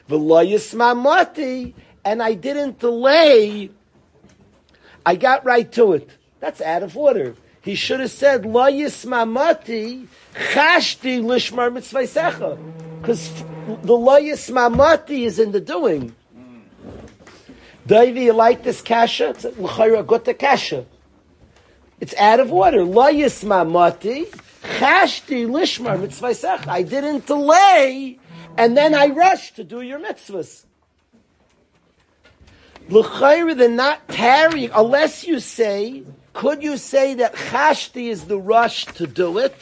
V'lo yismamati, and I didn't delay I got right to it. That's out of order. He should have said, Lo yismamati chashti lishmar mitzvaysecha. Because the lo yismamati is in the doing. Davey, you like this kasha? It's l'chayra gota kasha. It's out of order. Lo yismamati chashti lishmar mitzvaysecha. I didn't delay, and then I rushed to do your mitzvahs. L'chayra, they're not tarrying, unless you say, could you say that chashti is the rush to do it,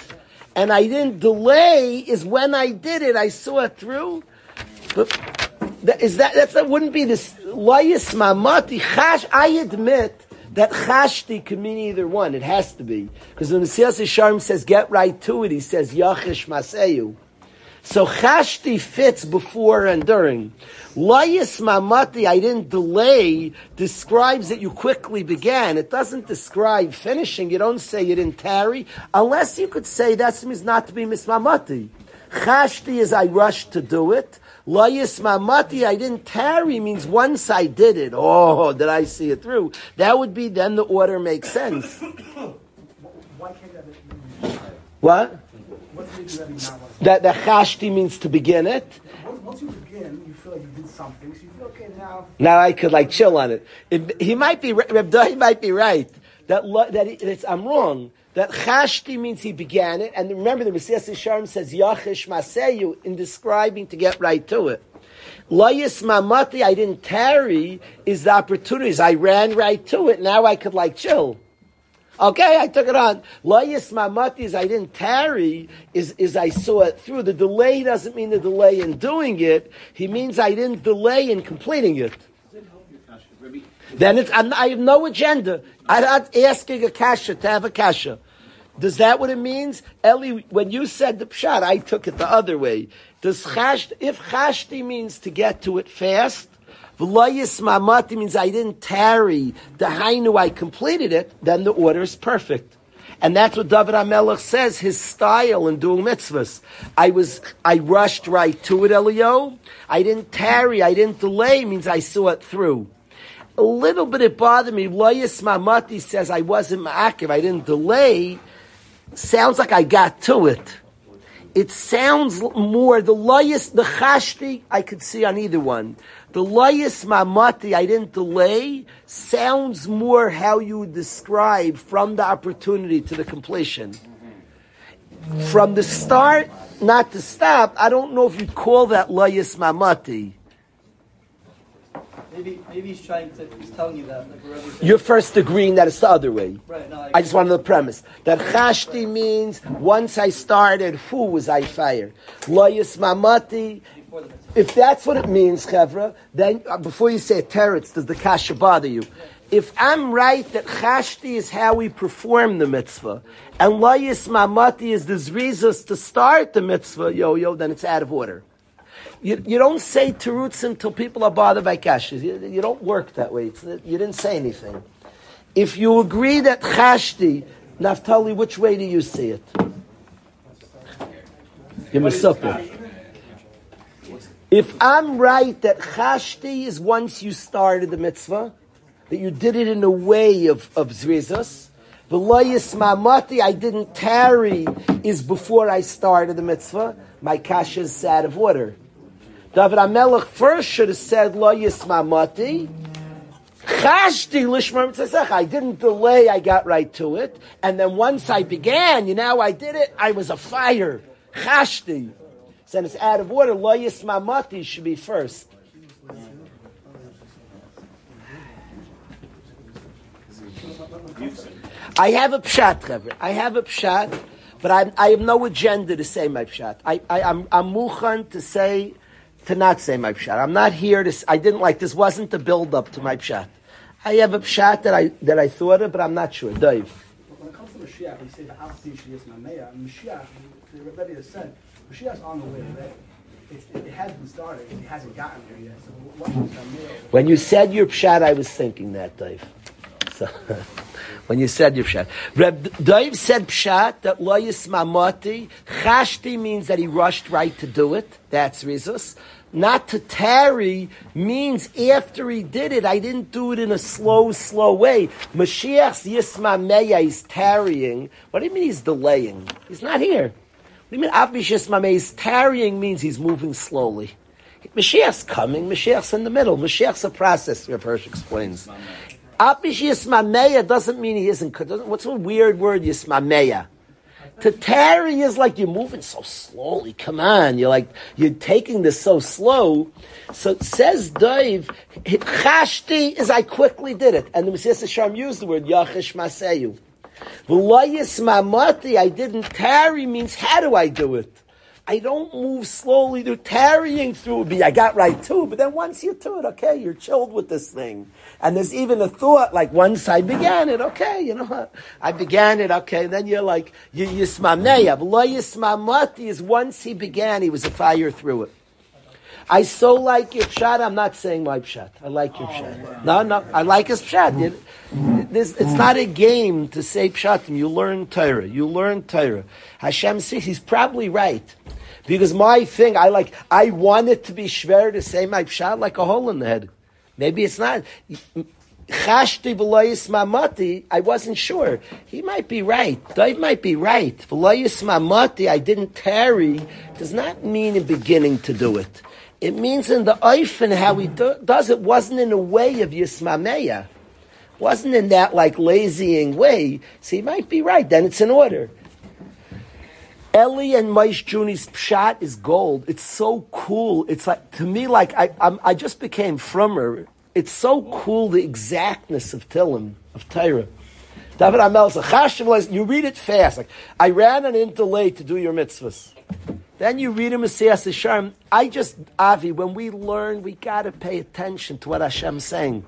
and I didn't delay is when I did it, I saw it through? But that, is that, that's, that wouldn't be this, layis mamati, chash, I admit, that chashti can mean either one. It has to be. Because when the Siyas Sharm says, get right to it, he says, yachish maseyu. So chashti fits before and during. Layis mamati, I didn't delay, describes that you quickly began. It doesn't describe finishing. You don't say you didn't tarry, unless you could say that means not to be mismamati. Chashti is I rushed to do it. Layis mamati, I didn't tarry means once I did it. Oh, did I see it through? That would be then the order makes sense. Why can't that mean What? What do you that? That the chashti means to begin it. Once, you begin, you feel like you did something, so you feel okay now. Now I could like chill on it. it he might be Reb Dahi might be right that that it, it's, I'm wrong. That chashti means he began it, and remember the Mesillas Yesharim says yachish maseyu in describing to get right to it. Layis mamati, I didn't tarry, is the opportunities. I ran right to it. Now I could like chill. Okay, I took it on. Layis mamati is I didn't tarry, is, is I saw it through. The delay doesn't mean the delay in doing it. He means I didn't delay in completing it. Then it's, I'm, I have no agenda. I'm not asking a kasha to have a kasha. Does that what it means? Eli, when you said the pshat, I took it the other way. Does chash, if chashti means to get to it fast, v'layis mamati means I didn't tarry, the hainu I completed it, then the order is perfect. And that's what David HaMelech says, his style in doing mitzvahs. I was, I rushed right to it, Elio. I didn't tarry, I didn't delay, means I saw it through. A little bit it bothered me. Loyas Mamati says I wasn't ma'akiv, I didn't delay. Sounds like I got to it. It sounds more, the loyas, the chashti, I could see on either one. The loyas mamati, I didn't delay, sounds more how you would describe from the opportunity to the completion. From the start, not to stop, I don't know if you'd call that loyas mamati. Maybe, maybe he's trying to, he's telling you that. Like You're first agreeing that it's the other way. Right, no, I, I just wanted the premise that chashti means once I started, who was I fired? Loyas mamati. If that's what it means, chevra, then uh, before you say teretz, does the kasha bother you? If I'm right that chashti is how we perform the mitzvah, and loyas mamati is the zrizas to start the mitzvah, yo yo, then it's out of order. You, you don't say terutzim until people are bothered by kashas. You, you don't work that way. It's, you didn't say anything. If you agree that chashti, Naftali, which way do you see it? You're Mesupah. If I'm right that chashti is once you started the mitzvah, that you did it in a way of, of zrizas, V'loyis mamati, I didn't tarry, is before I started the mitzvah. My kasha is out of order. David HaMelech first should have said loyis mamati. Chashti lishmar mitzvah. I didn't delay, I got right to it. And then once I began, you know, I did it, I was a fire. Chashti. So it's out of order. Loyis mamati should be first. I have a pshat, Chaver. I have a pshat, but I, I have no agenda to say my pshat. I, I, I'm, I'm muchan to say, to not say my pshat. I'm not here to, I didn't like, this wasn't the build up to my pshat. I have a pshat that I, that I thought of, but I'm not sure. Dave. When it comes to Mashiach, we say the Yes Mameya, and Mashiach, the Rebbe has said, Mashiach's on the way. It's, it, has been started, it hasn't gotten there yet. So is? When you said your pshat, I was thinking that, Dave. So, when you said your pshat. Reb Dave said pshat that lo yismamati. Chashti means that he rushed right to do it. That's rizus. Not to tarry means after he did it, I didn't do it in a slow, slow way. Mashiach's yismameya, he's tarrying. What do you mean he's delaying? He's not here. You mean Avish yismameya? He's tarrying means he's moving slowly. Mashiach's coming. Mashiach's in the middle. Mashiach's a process. Rav Hirsch explains. Apish Yismameya doesn't mean he isn't. What's a weird word, Yismameya? To tarry is like you're moving so slowly. Come on, you're like you're taking this so slow. So it says Dave, chashti is I quickly did it, and the Mesillas Yesharim used the word yachish maseyu. V'layis mamati, I didn't tarry means how do I do it? I don't move slowly. They're tarrying through me. I got right too, but then once you're to it, okay, you're chilled with this thing. And there's even a thought like once I began it, okay, you know what? I began it, okay. And then you're like you yismameya. Lo yismamati is once he began, he was a fire through it. I so like your pshat. I'm not saying my pshat. I like your pshat. Oh, no, no, I like his pshat. This, it's mm. not a game to say pshatim. You learn Torah. You learn Torah. Hashem says he's probably right. Because my thing, I like, I want it to be schwer to say my pshat like a hole in the head. Maybe it's not. Chashti v'loyis mamati, I wasn't sure. He might be right. Dave might be right. Mamati, I didn't tarry, does not mean in beginning to do it. It means in the oifen how he do, does it wasn't in a way of yismameya. Wasn't in that like lazying way. So he might be right. Then it's in order. Eli and Maish Juni's pshat is gold. It's so cool. It's like to me, like I, I'm, I just became frummer. It's so cool the exactness of Tillim of Torah. David You read it fast. Like I ran an interlay to do your mitzvahs. Then you read him a Mesillas Yesharim. I just Avi. When we learn, we got to pay attention to what Hashem's saying.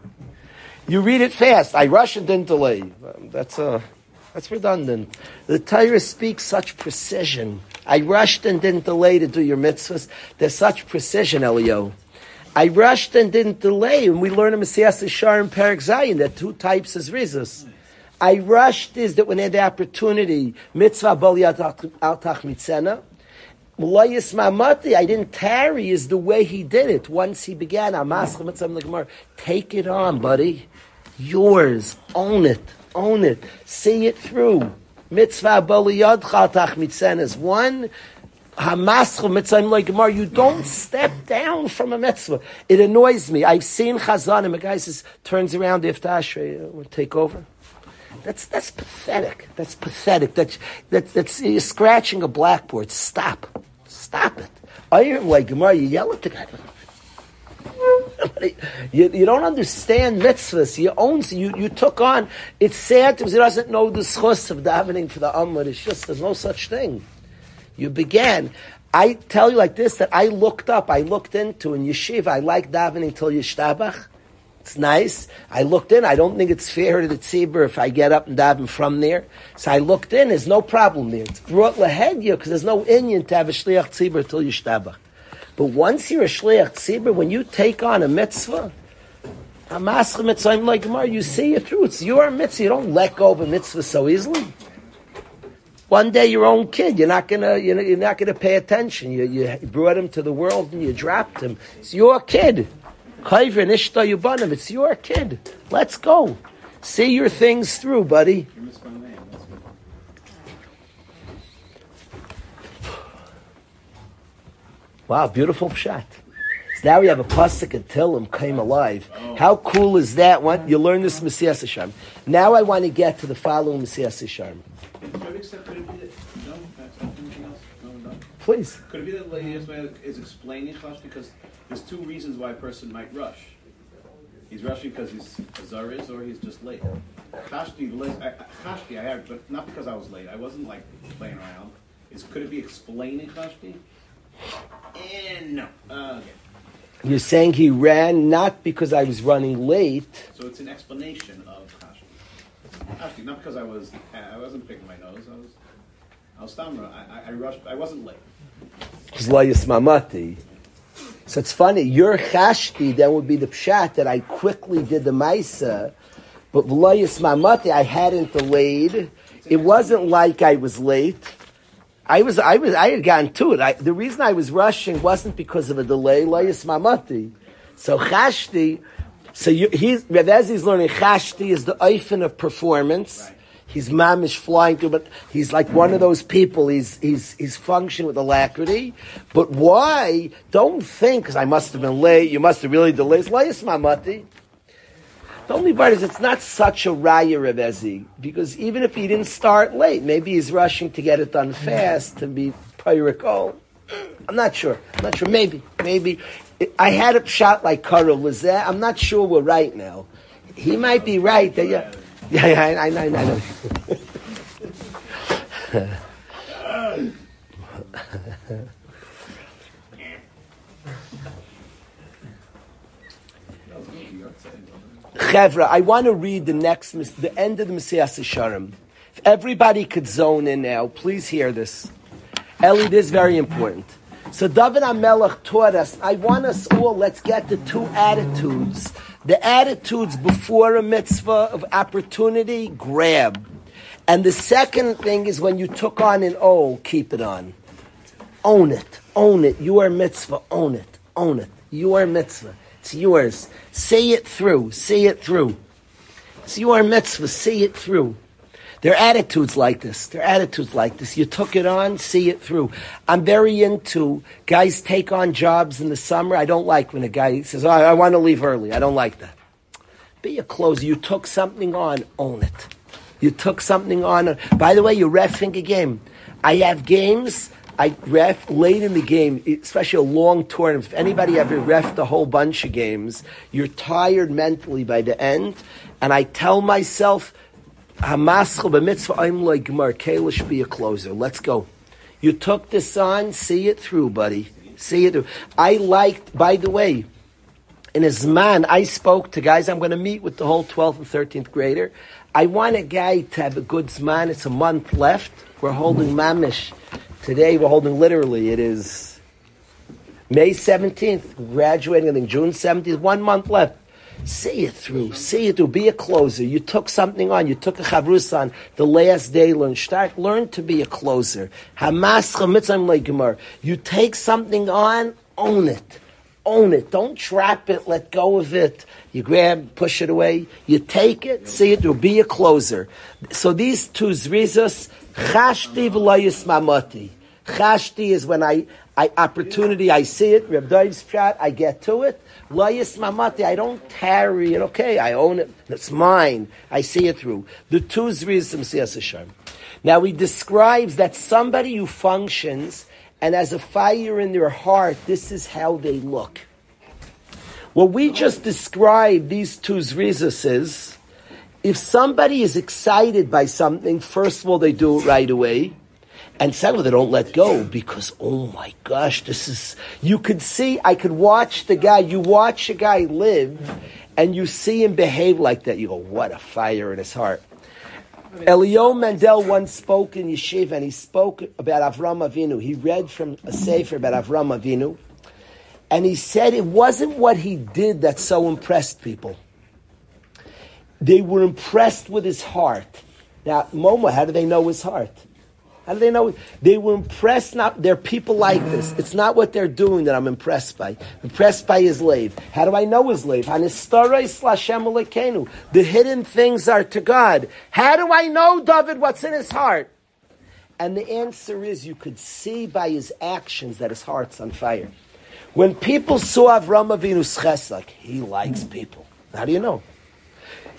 You read it fast. I rush and didn't delay. That's uh, that's redundant. The Torah speaks such precision. I rushed and didn't delay to do your mitzvahs. There's such precision, Elio. I rushed and didn't delay, and we learn in Messiah Shar and Perak Zayin that two types is rizus. I rushed is that when I had the opportunity, mitzvah bali al tach mitzena. Mulayis mamati, I didn't tarry is the way he did it. Once he began. Take it on, buddy. Yours. Own it. Own it. See it through. Mitzvah bali al tach mitzena is one. Hamaschel mitzvah like Gemara. You don't step down from a mitzvah. It annoys me. I've seen Chazanim. A guy says turns around after Ashrei, will take over. That's that's pathetic. That's pathetic. That's that, that's you're scratching a blackboard. Stop. Stop it. I hear like Gemara. You yell at the guy. You, you don't understand mitzvahs. You own, you, you took on, it's sad because he doesn't know the schus of davening for the Amud. It's just, there's no such thing. You began. I tell you like this, that I looked up, I looked into in yeshiva, I like davening till yishtabach. It's nice. I looked in, I don't think it's fair to the tzibur if I get up and daven from there. So I looked in, there's no problem there. It's brought lahedya because there's no inyan to have a shliach tzibur till yishtabach. But once you're a shliach tzibur, when you take on a mitzvah, maschem mitzvah like Gemara, you see it through. It's your mitzvah. You don't let go of a mitzvah so easily. One day, your own kid, you're not gonna, you're, not gonna pay attention. You, you brought him to the world and you dropped him. It's your kid. It's your kid. Let's go. See your things through, buddy. Wow, beautiful pshat. So now we have a pasuk and Tillim came alive. How cool is that? What you learn this Mesillas Yesharim. Now I want to get to the following Mesillas Yesharim. Please. Could it be that Ismail is explaining Chash because there's two reasons why a person might rush. He's rushing because he's Zaris or he's just late. Chashti, I, Chashti, but not because I was late. I wasn't like playing around. Is could it be explaining Chashti? And no. Uh, okay. You're saying he ran not because I was running late. So it's an explanation of Chashti. Chashti, not because I was I wasn't picking my nose. I was I was stamra. I, I, rushed. I wasn't late. It's layis mamati. So it's funny. Your chashti then would be the pshat that I quickly did the maisa, but layis mamati I hadn't delayed. It wasn't like I was late. I was, I was, I had gotten to it. I, the reason I was rushing wasn't because of a delay. Layis mamati. So chashti. So you, he's Rav Ezi's learning chashti is the oifen of performance. He's mamish flying through, but he's like one of those people. He's he's he's functioning with alacrity. But why? Don't think because I must have been late. You must have really delayed. Layis mamati. The only part is it's not such a raya Rav Ezi, because even if he didn't start late, maybe he's rushing to get it done fast to be pyricol. I'm not sure. I'm not sure. Maybe, maybe. I had a shot like Karel there. I'm not sure we're right now. He might be right. That, yeah, yeah, yeah, I, I, I, know. Chevra, I want to read the next, the end of the Mesillas Yesharim. If everybody could zone in now, please hear this. Eli, this is very important. So David HaMelech taught us, I want us all, let's get the two attitudes. The attitudes before a mitzvah of opportunity, grab. And the second thing is when you took on an O, keep it on. Own it. Own it. You are mitzvah. Own it. Own it. You are mitzvah. It's yours. Say it through. Say it through. It's your mitzvah. Say it through. Their attitudes like this. Their attitudes like this. You took it on, see it through. I'm very into guys take on jobs in the summer. I don't like when a guy says, oh, I want to leave early. I don't like that. Be a closer. You took something on, own it. You took something on. By the way, you're refing a game. I have games. I ref late in the game, especially a long tournament. If anybody ever refed a whole bunch of games, you're tired mentally by the end. And I tell myself, I'm like Gemar Kalish be a closer. Let's go. You took this on, see it through, buddy. See it through. I liked, by the way, in his man, I spoke to guys. I'm going to meet with the whole 12th and 13th grader. I want a guy to have a good man. It's a month left. We're holding mamish today. We're holding literally. It is May 17th. Graduating, I think June 17th. One month left. See it through. See it through. Be a closer. You took something on. You took a chavrus on the last day. Learn. Start. Learn to be a closer. Legemar. You take something on. Own it. Own it. Don't trap it. Let go of it. You grab, push it away. You take it. See it through. Be a closer. So these two zrizas. Chashti v'layis mamati. Chashti is when I, I opportunity. I see it. Reb Dave's shot. I get to it. Layis mamati, I don't tarry it. Okay, I own it. It's mine. I see it through. The two zrizim Hashem. Now he describes that somebody who functions and as a fire in their heart, this is how they look. What we just described, these two zrizas is, if somebody is excited by something, first of all, they do it right away. And secondly, they don't let go because, oh my gosh, this is, you could see, I could watch the guy, you watch a guy live and you see him behave like that. You go, what a fire in his heart. Elio Mendel once spoke in Yeshiva and he spoke about Avram Avinu. He read from a sefer about Avram Avinu and he said it wasn't what he did that so impressed people. They were impressed with his heart. Now, Momo, how do they know his heart? How do they know? They were impressed. Not they're people like this. It's not what they're doing that I'm impressed by. Impressed by his lave. How do I know his lave? The hidden things are to God. How do I know, David, what's in his heart? And the answer is, you could see by his actions that his heart's on fire. When people saw Avram Avinu's chesed, he likes people. How do you know?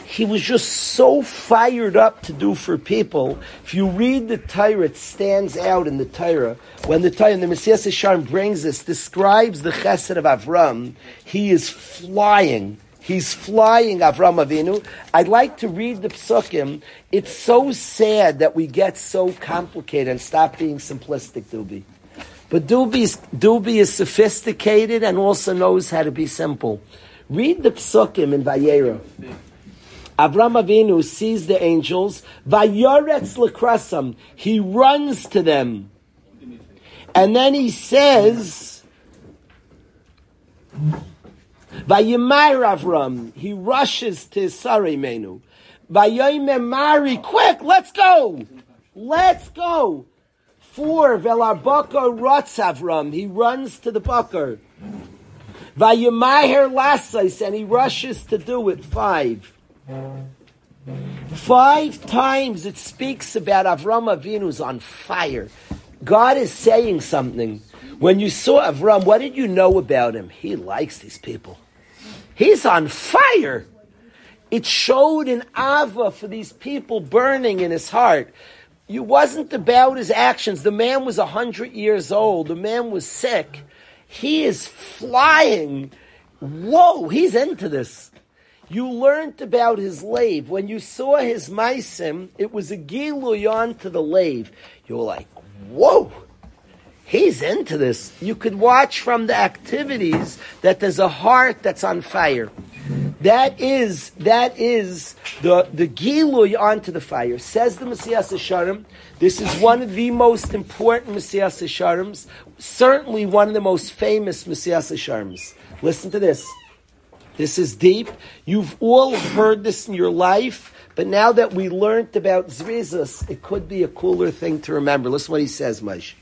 He was just so fired up to do for people. If you read the Torah, it stands out in the Torah. When the Torah, the Mesillas Yesharim brings this, describes the chesed of Avram, he is flying. He's flying Avram Avinu. I'd like to read the psukim. It's so sad that we get so complicated and stop being simplistic, Dubi. But Dubi is, Dubi is sophisticated and also knows how to be simple. Read the psukim in Vayera. Avram Avinu sees the angels. Vayoretz lekrasam. He runs to them. And then he says, Vayimar Avram. He rushes to Sarimenu. Vayoyme Mari. Quick, let's go. Let's go. Four, Velarbaka Rotz Avram. He runs to the Bakar. Vayimaher Lasais. And he rushes to do it. Five. Five times it speaks about Avram Avinu's on fire. God is saying something. When you saw Avram, what did you know about him? He likes these people. He's on fire. It showed an ava for these people burning in his heart. It wasn't about his actions. The man was a hundred years old. The man was sick. He is flying. Whoa, he's into this. You learned about his lave. When you saw his maisim, it was a giluyon to the lave. You were like, whoa, he's into this. You could watch from the activities that there's a heart that's on fire. That is, that is the, the giluy onto the fire. Says the Mesillas Yesharim. This is one of the most important Mesillas Yesharims. Certainly one of the most famous Mesillas Yesharims. Listen to this. This is deep. You've all heard this in your life, but now that we learned about Zrizus, it could be a cooler thing to remember. Listen what he says, Maish.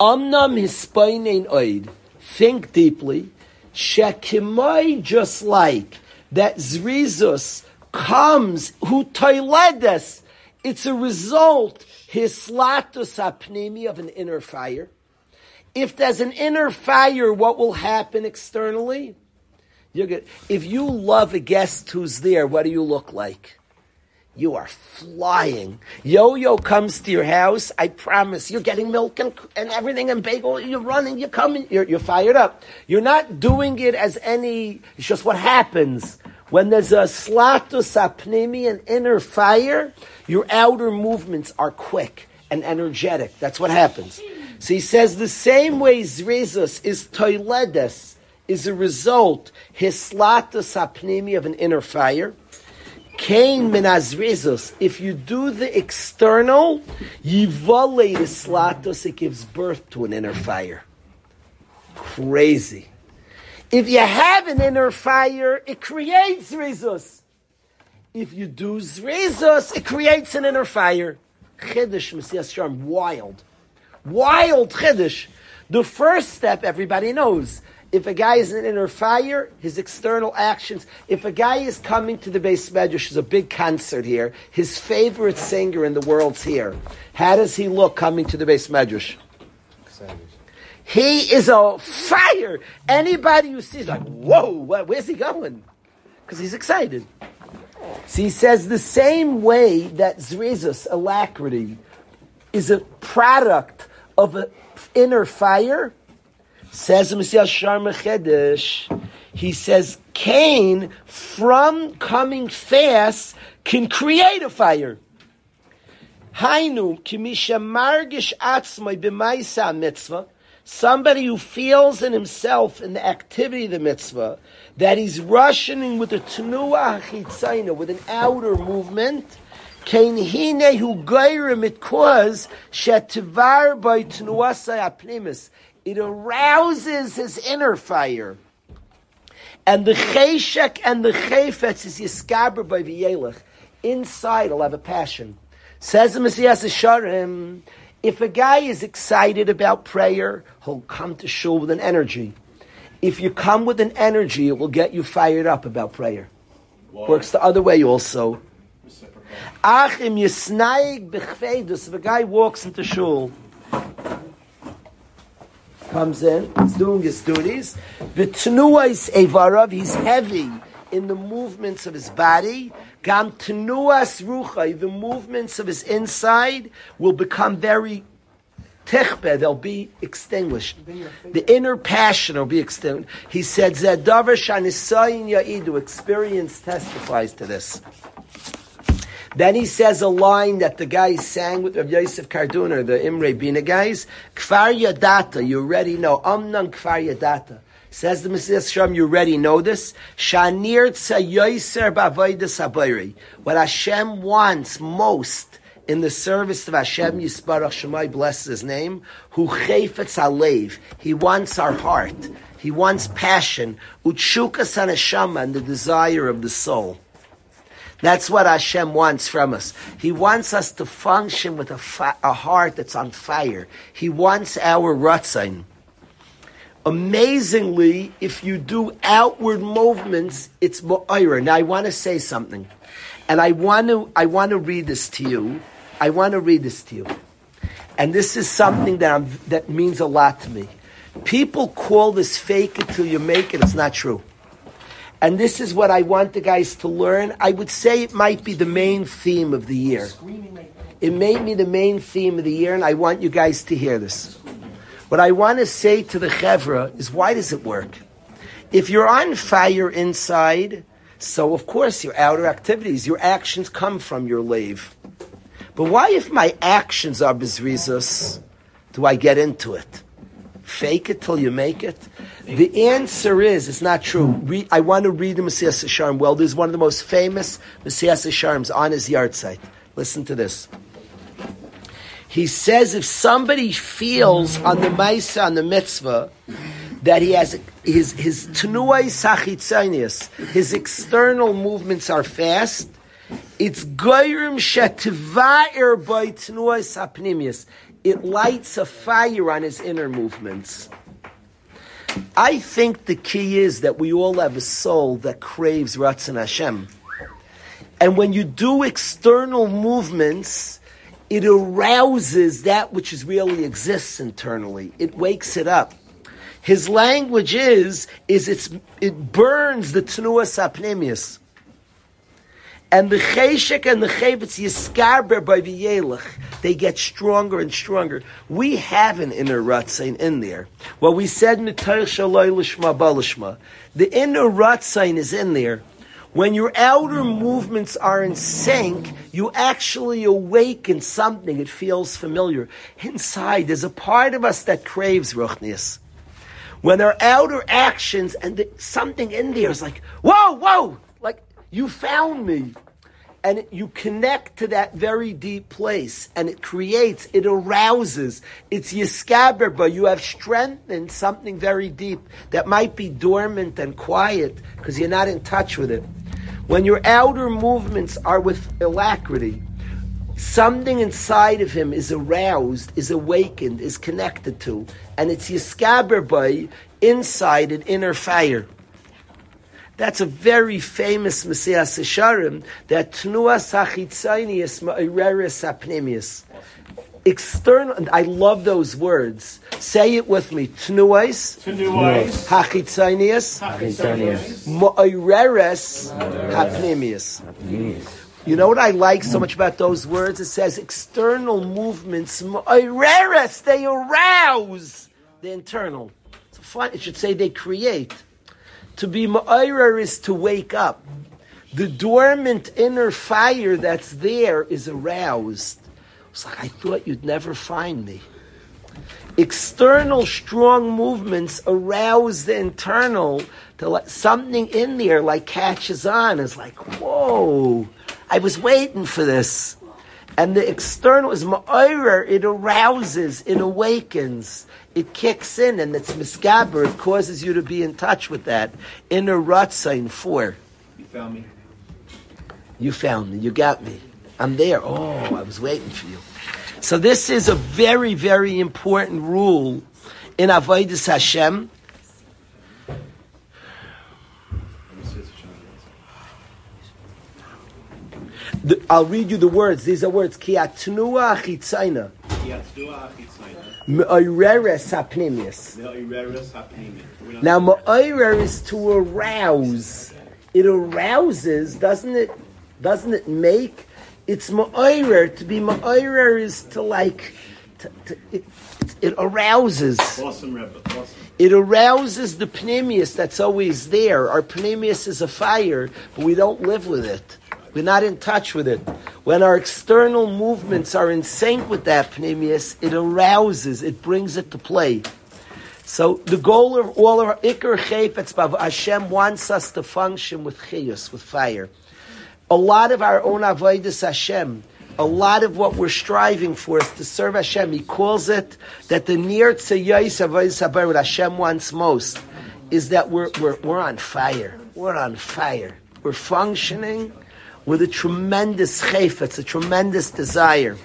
Amnam hispainin oid. Think deeply. Shekimai just like that Zrizus comes who toiledes. It's a result hislatus apnimi of an inner fire. If there's an inner fire, what will happen externally? If you love a guest who's there, what do you look like? You are flying. Yo-Yo comes to your house. I promise you're getting milk and, and everything and bagel. You're running. You're coming. You're, you're fired up. You're not doing it as any. It's just what happens when there's a slatus apnimi, an inner fire. Your outer movements are quick and energetic. That's what happens. So he says the same way Zrezus is toiledes is a result, hislata sapnimi of an inner fire. Kain minazrizus. If you do the external, yivale slatos, it gives birth to an inner fire. Crazy. If you have an inner fire, it creates rizus. If you do zrizus, it creates an inner fire. Chiddush, Mesillas Yesharim, wild. Wild chiddush. The first step, everybody knows. If a guy is in inner fire, his external actions. If a guy is coming to the base medrash, there's a big concert here. His favorite singer in the world's here. How does he look coming to the base medrash? He is a fire. Anybody who sees like, whoa, where's he going? Because he's excited. So he says the same way that Zrizus, alacrity, is a product of an inner fire Says the Messiah Sharma Chedesh, he says Cain, from coming fast, can create a fire. Hainu, kimisha margish atzmai b'maisa mitzvah, somebody who feels in himself in the activity of the mitzvah, that he's rushing with a tenua hachitzayna, with an outer movement, Kain hine hu geirim it cause shetivar by tenuasai apnimis it arouses his inner fire. And the cheshek and the chayfetz is yiskaber by v'yelech. Inside, he'll have a passion. Says the Mesillas Yesharim, if a guy is excited about prayer, he'll come to shul with an energy. If you come with an energy, it will get you fired up about prayer. Works the other way also. Ach im yisnaig b'chveidus. If a guy walks into shul, comes in, he's doing his duties. V'tnuais evarav, he's heavy in the movements of his body. Gam tenuas ruchai, the movements of his inside will become very tichbe, they'll be extinguished. The inner passion will be extinguished. He said, Zedavar shanisayin ya'idu, experience testifies to this. Then he says a line that the guys sang with Rav Yosef Karduner, the Imre Bina guys. Kfar Yadata, you already know. Amnan Kfar Yadata. Says the Mesillas Yesharim, you already know this. Shanir Tzayoyser Bavoidas Habayri. What Hashem wants most in the service of Hashem Yisbarach Shemai, bless his name, who chayfetz alev. He wants our heart. He wants passion. Utshuka saneshama, and the desire of the soul. That's what Hashem wants from us. He wants us to function with a, fi- a heart that's on fire. He wants our rutzin. Amazingly, if you do outward movements, it's mo'ira. Now I want to say something. And I want to, I want to read this to you. I want to read this to you. And this is something that, I'm, that means a lot to me. People call this fake it till you make it. It's not true. And this is what I want the guys to learn. I would say it might be the main theme of the year. It may be the main theme of the year, and I want you guys to hear this. What I want to say to the chevra is, why does it work? If you're on fire inside, so of course your outer activities, your actions come from your lave. But why, if my actions are bezrizus, do I get into it? Fake it till you make it. The answer is, it's not true. Re- I want to read the Mesillas Yesharim. Well, there's one of the most famous Mesillas Yesharims on his yard site. Listen to this. He says if somebody feels on the Maisa, on the mitzvah, that he has his his tenuai sachitzanius, his external movements are fast. It's goyrim shetivair by tenuai sapnimius. It lights a fire on his inner movements. I think the key is that we all have a soul that craves Ratzon Hashem. And when you do external movements, it arouses that which is really exists internally. It wakes it up. His language is, is it's, it burns the Tnua Sapnimius. And the Cheshek and the Chevetz Yiskarber by the Yelech, they get stronger and stronger. We have an inner Ratzain in there. What we said Mitayr Shaloi Lishma Balishma. The inner Ratzain is in there. When your outer movements are in sync, you actually awaken something. It feels familiar. Inside, there's a part of us that craves Ruchnias. When our outer actions and the, something in there is like, whoa, whoa, you found me. And you connect to that very deep place and it creates, it arouses. It's yiskaber, but you have strengthened something very deep that might be dormant and quiet because you're not in touch with it. When your outer movements are with alacrity, something inside of him is aroused, is awakened, is connected to, and it's yiskaber by inside an inner fire. That's a very famous Mesillas Yesharim, that Tnua Sachitzanius Ma'ireris Apnimius. External, and I love those words. Say it with me. Tnuais. Hachitzanius. Ma'ireres Apnimius. You know what I like so much about those words? It says external movements, Ma'ireres, they arouse the internal. It's fun. It should say they create. To be ma'ira is to wake up. The dormant inner fire that's there is aroused. It's like I thought you'd never find me. External strong movements arouse the internal to let something in there like catches on. It's like, whoa, I was waiting for this. And the external is ma'ira, it arouses, it awakens it kicks in and it's misgaber. It causes you to be in touch with that inner rutzain four. You found me. You found me. You got me. I'm there. Oh, I was waiting for you. So this is a very, very important rule in Avodah Hashem. The- I'll read you the words. These are words. Ki atnua achitzaina. Yatsua achitzayna. Me'oreres hapnimius. Ve'ireres hapnimit. We're not- Now, ma'orer is to arouse. It arouses, doesn't it? Doesn't it make? It's ma'orer. To be ma'orer is to like, to, to, it, it arouses. Awesome, Rebbe. Awesome. It arouses the pneumius that's always there. Our pneumius is a fire, but we don't live with it. We're not in touch with it. When our external movements are in sync with that pneumius, it arouses, it brings it to play. So the goal of all of our Iker Chayfetz Bav, Hashem wants us to function with chiyus, with fire. A lot of our own avodas Hashem, a lot of what we're striving for is to serve Hashem. He calls it that the near tzayis avodas habar, what Hashem wants most, is that we're, we're, we're on fire. We're on fire. We're functioning with a tremendous chayfetz, a tremendous desire.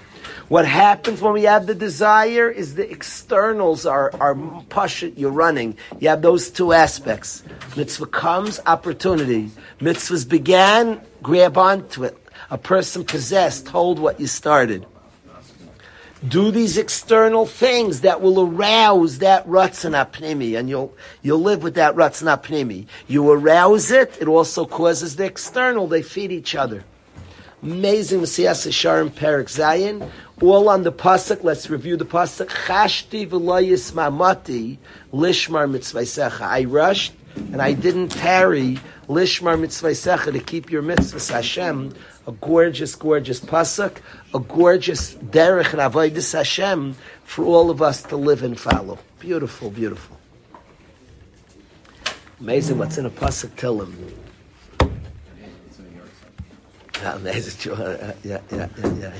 What happens when we have the desire is the externals are, are pashit, you're running. You have those two aspects. Mitzvah comes, opportunity. Mitzvahs began, grab onto it. A person possessed, hold what you started. Do these external things that will arouse that ratzon and you'll you'll live with that ratzon. You arouse it; it also causes the external. They feed each other. Amazing Mesillas Yesharim Perek Zayin. All on the pasuk. Let's review the pasuk. Chashti v'loyis mamati lishmar mitzvaysecha. I rushed and I didn't tarry lishmar mitzvaysecha to keep your mitzvahs Hashem. A gorgeous, gorgeous pasuk. A gorgeous derech and avodas Hashem for all of us to live and follow. Beautiful, beautiful. Amazing what's in a pasuk. Tell him. Amazing. Yeah, yeah, yeah, yeah.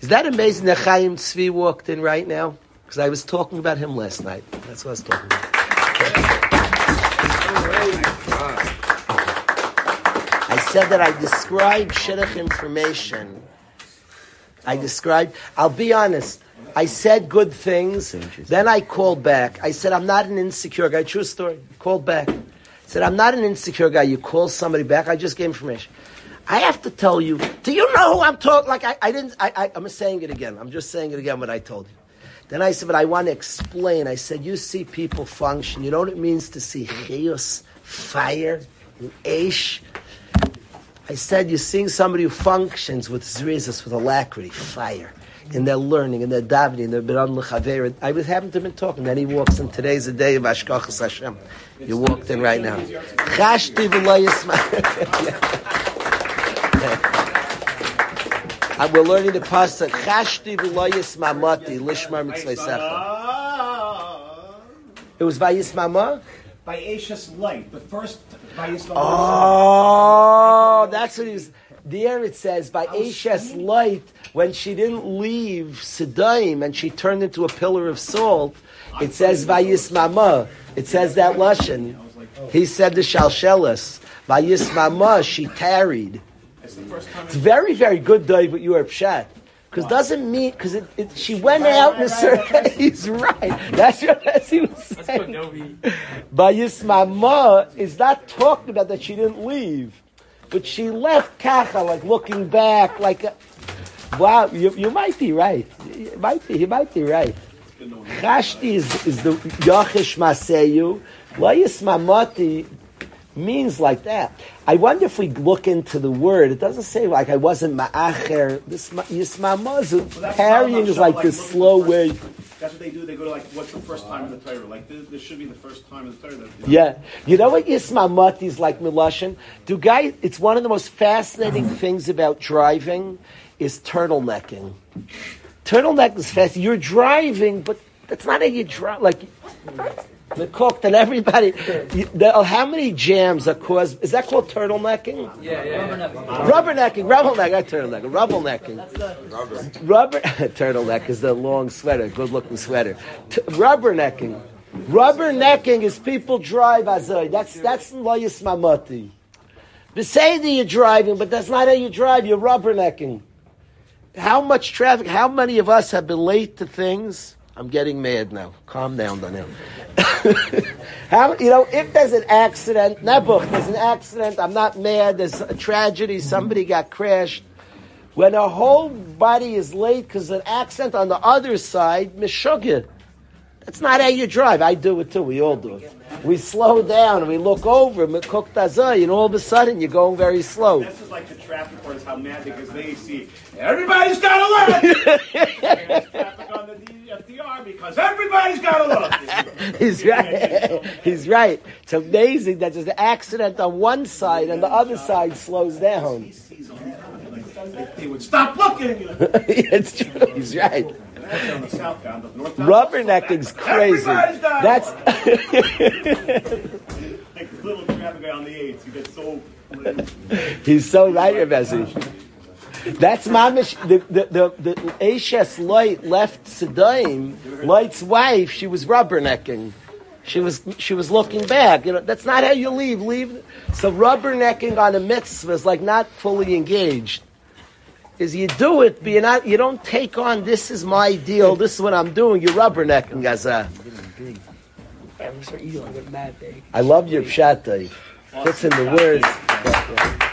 Is that amazing that Chaim Tzvi walked in right now? Because I was talking about him last night. That's what I was talking about. Said that I described shidduch information. I described, I'll be honest, I said good things, then I called back. I said, I'm not an insecure guy. True story. Called back. Said, I'm not an insecure guy. You call somebody back, I just gave information. I have to tell you, do you know who I'm talking? Like I, I didn't. I, I, I'm saying it again. I'm just saying it again. What I told you. Then I said, but I want to explain. I said, you see people function. You know what it means to see chiyus, fire, and ash. I said, you're seeing somebody who functions with zrizas, with alacrity, fire, in their learning, in their davening, in their biran l'chaver. I was happened to been talking. Then he walks in. Today's the day of Hashgachas Hashem. You walked in right now. Chashti v'lo And we're learning the pasuk. Chashti v'loyis mamati lishmar mitzvaysecha. Ah, It was vayis mama. By Ashes light, the first by Yisrael. Oh, that's what he was. There it says by Ashes light when she didn't leave Sedaim and she turned into a pillar of salt. It says vayis mama. It says that lashon. Oh. He said the shalshelis. Vayis mama. She tarried. It's the first time. It's very, very good, Dave, but you are pshat. Because doesn't mean because it, it, she went out in a certain. He's right. That's what that's he was saying. But Yismama is not talking about that she didn't leave, but she left Kacha like looking back, like, a, wow, you, you might be right. You might be. You might be right. Chashti is, is the Yachish Maseyu. La Yismamati means like that. I wonder if we look into the word, it doesn't say like I wasn't ma'acher. This ma- yismamazu, carrying is like this slow way. That's what they do. They go to like, what's the first time in the Torah? Like this, this should be the first time in the Torah. That, Yeah, you know what yismamati is like milashin. Do guys? It's one of the most fascinating mm-hmm. things about driving is turtlenecking. Turtleneck is fast. You're driving, but that's not how you drive. Like the cook and everybody. You, there, oh, how many jams are caused? Is that called turtlenecking? Yeah, yeah. Rubbernecking, rubblenecking, not turtlenecking, rubblenecking. Rubber turtleneck is the long sweater, good looking sweater. T- rubbernecking. Rubbernecking is people drive azoy. That's that's loyis mamati. Beseder you're driving, but that's not how you drive. You're rubbernecking. How much traffic? How many of us have been late to things? I'm getting mad now. Calm down, Daniel. how you know if there's an accident? Nebuch, there's an accident. I'm not mad. There's a tragedy. Somebody got crashed. When a whole body is late because an accident on the other side, mishugah. That's not how you drive. I do it too. We all do it. We slow down and we look over, and all of a sudden you're going very slow. This is like the traffic reporters, how mad because they see everybody's got to look. The DFDR because everybody's got to look. He's right. He's right. It's amazing that there's an accident on one side and the other side slows down. They would stop looking. it's true. He's right. That's on the southbound, but northbound. Rubbernecking's crazy. That's like little traffic guy on the eights. You get so. he's so right, Rebezi. That's mamish. The the the, the Ashes Light left Sedaim. Light's wife. She was rubbernecking. She was she was looking back. You know that's not how you leave. Leave. So rubbernecking on a mitzvah is like not fully engaged. Is you do it, but you're not. You don't take on. This is my deal. This is what I'm doing. You're rubbernecking, as a. I love your pshat, Dave. Puts in the words.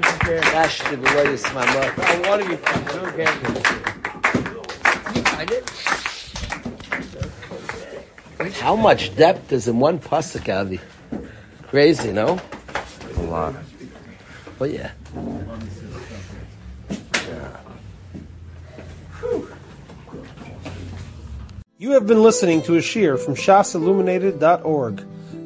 Dash to the latest, my mother. I want to be fun. I don't care. Did you find it? How much depth is in one pasuk, Avi? Crazy, no? A lot. But yeah. You have been listening to a shiur from shasilluminated.org.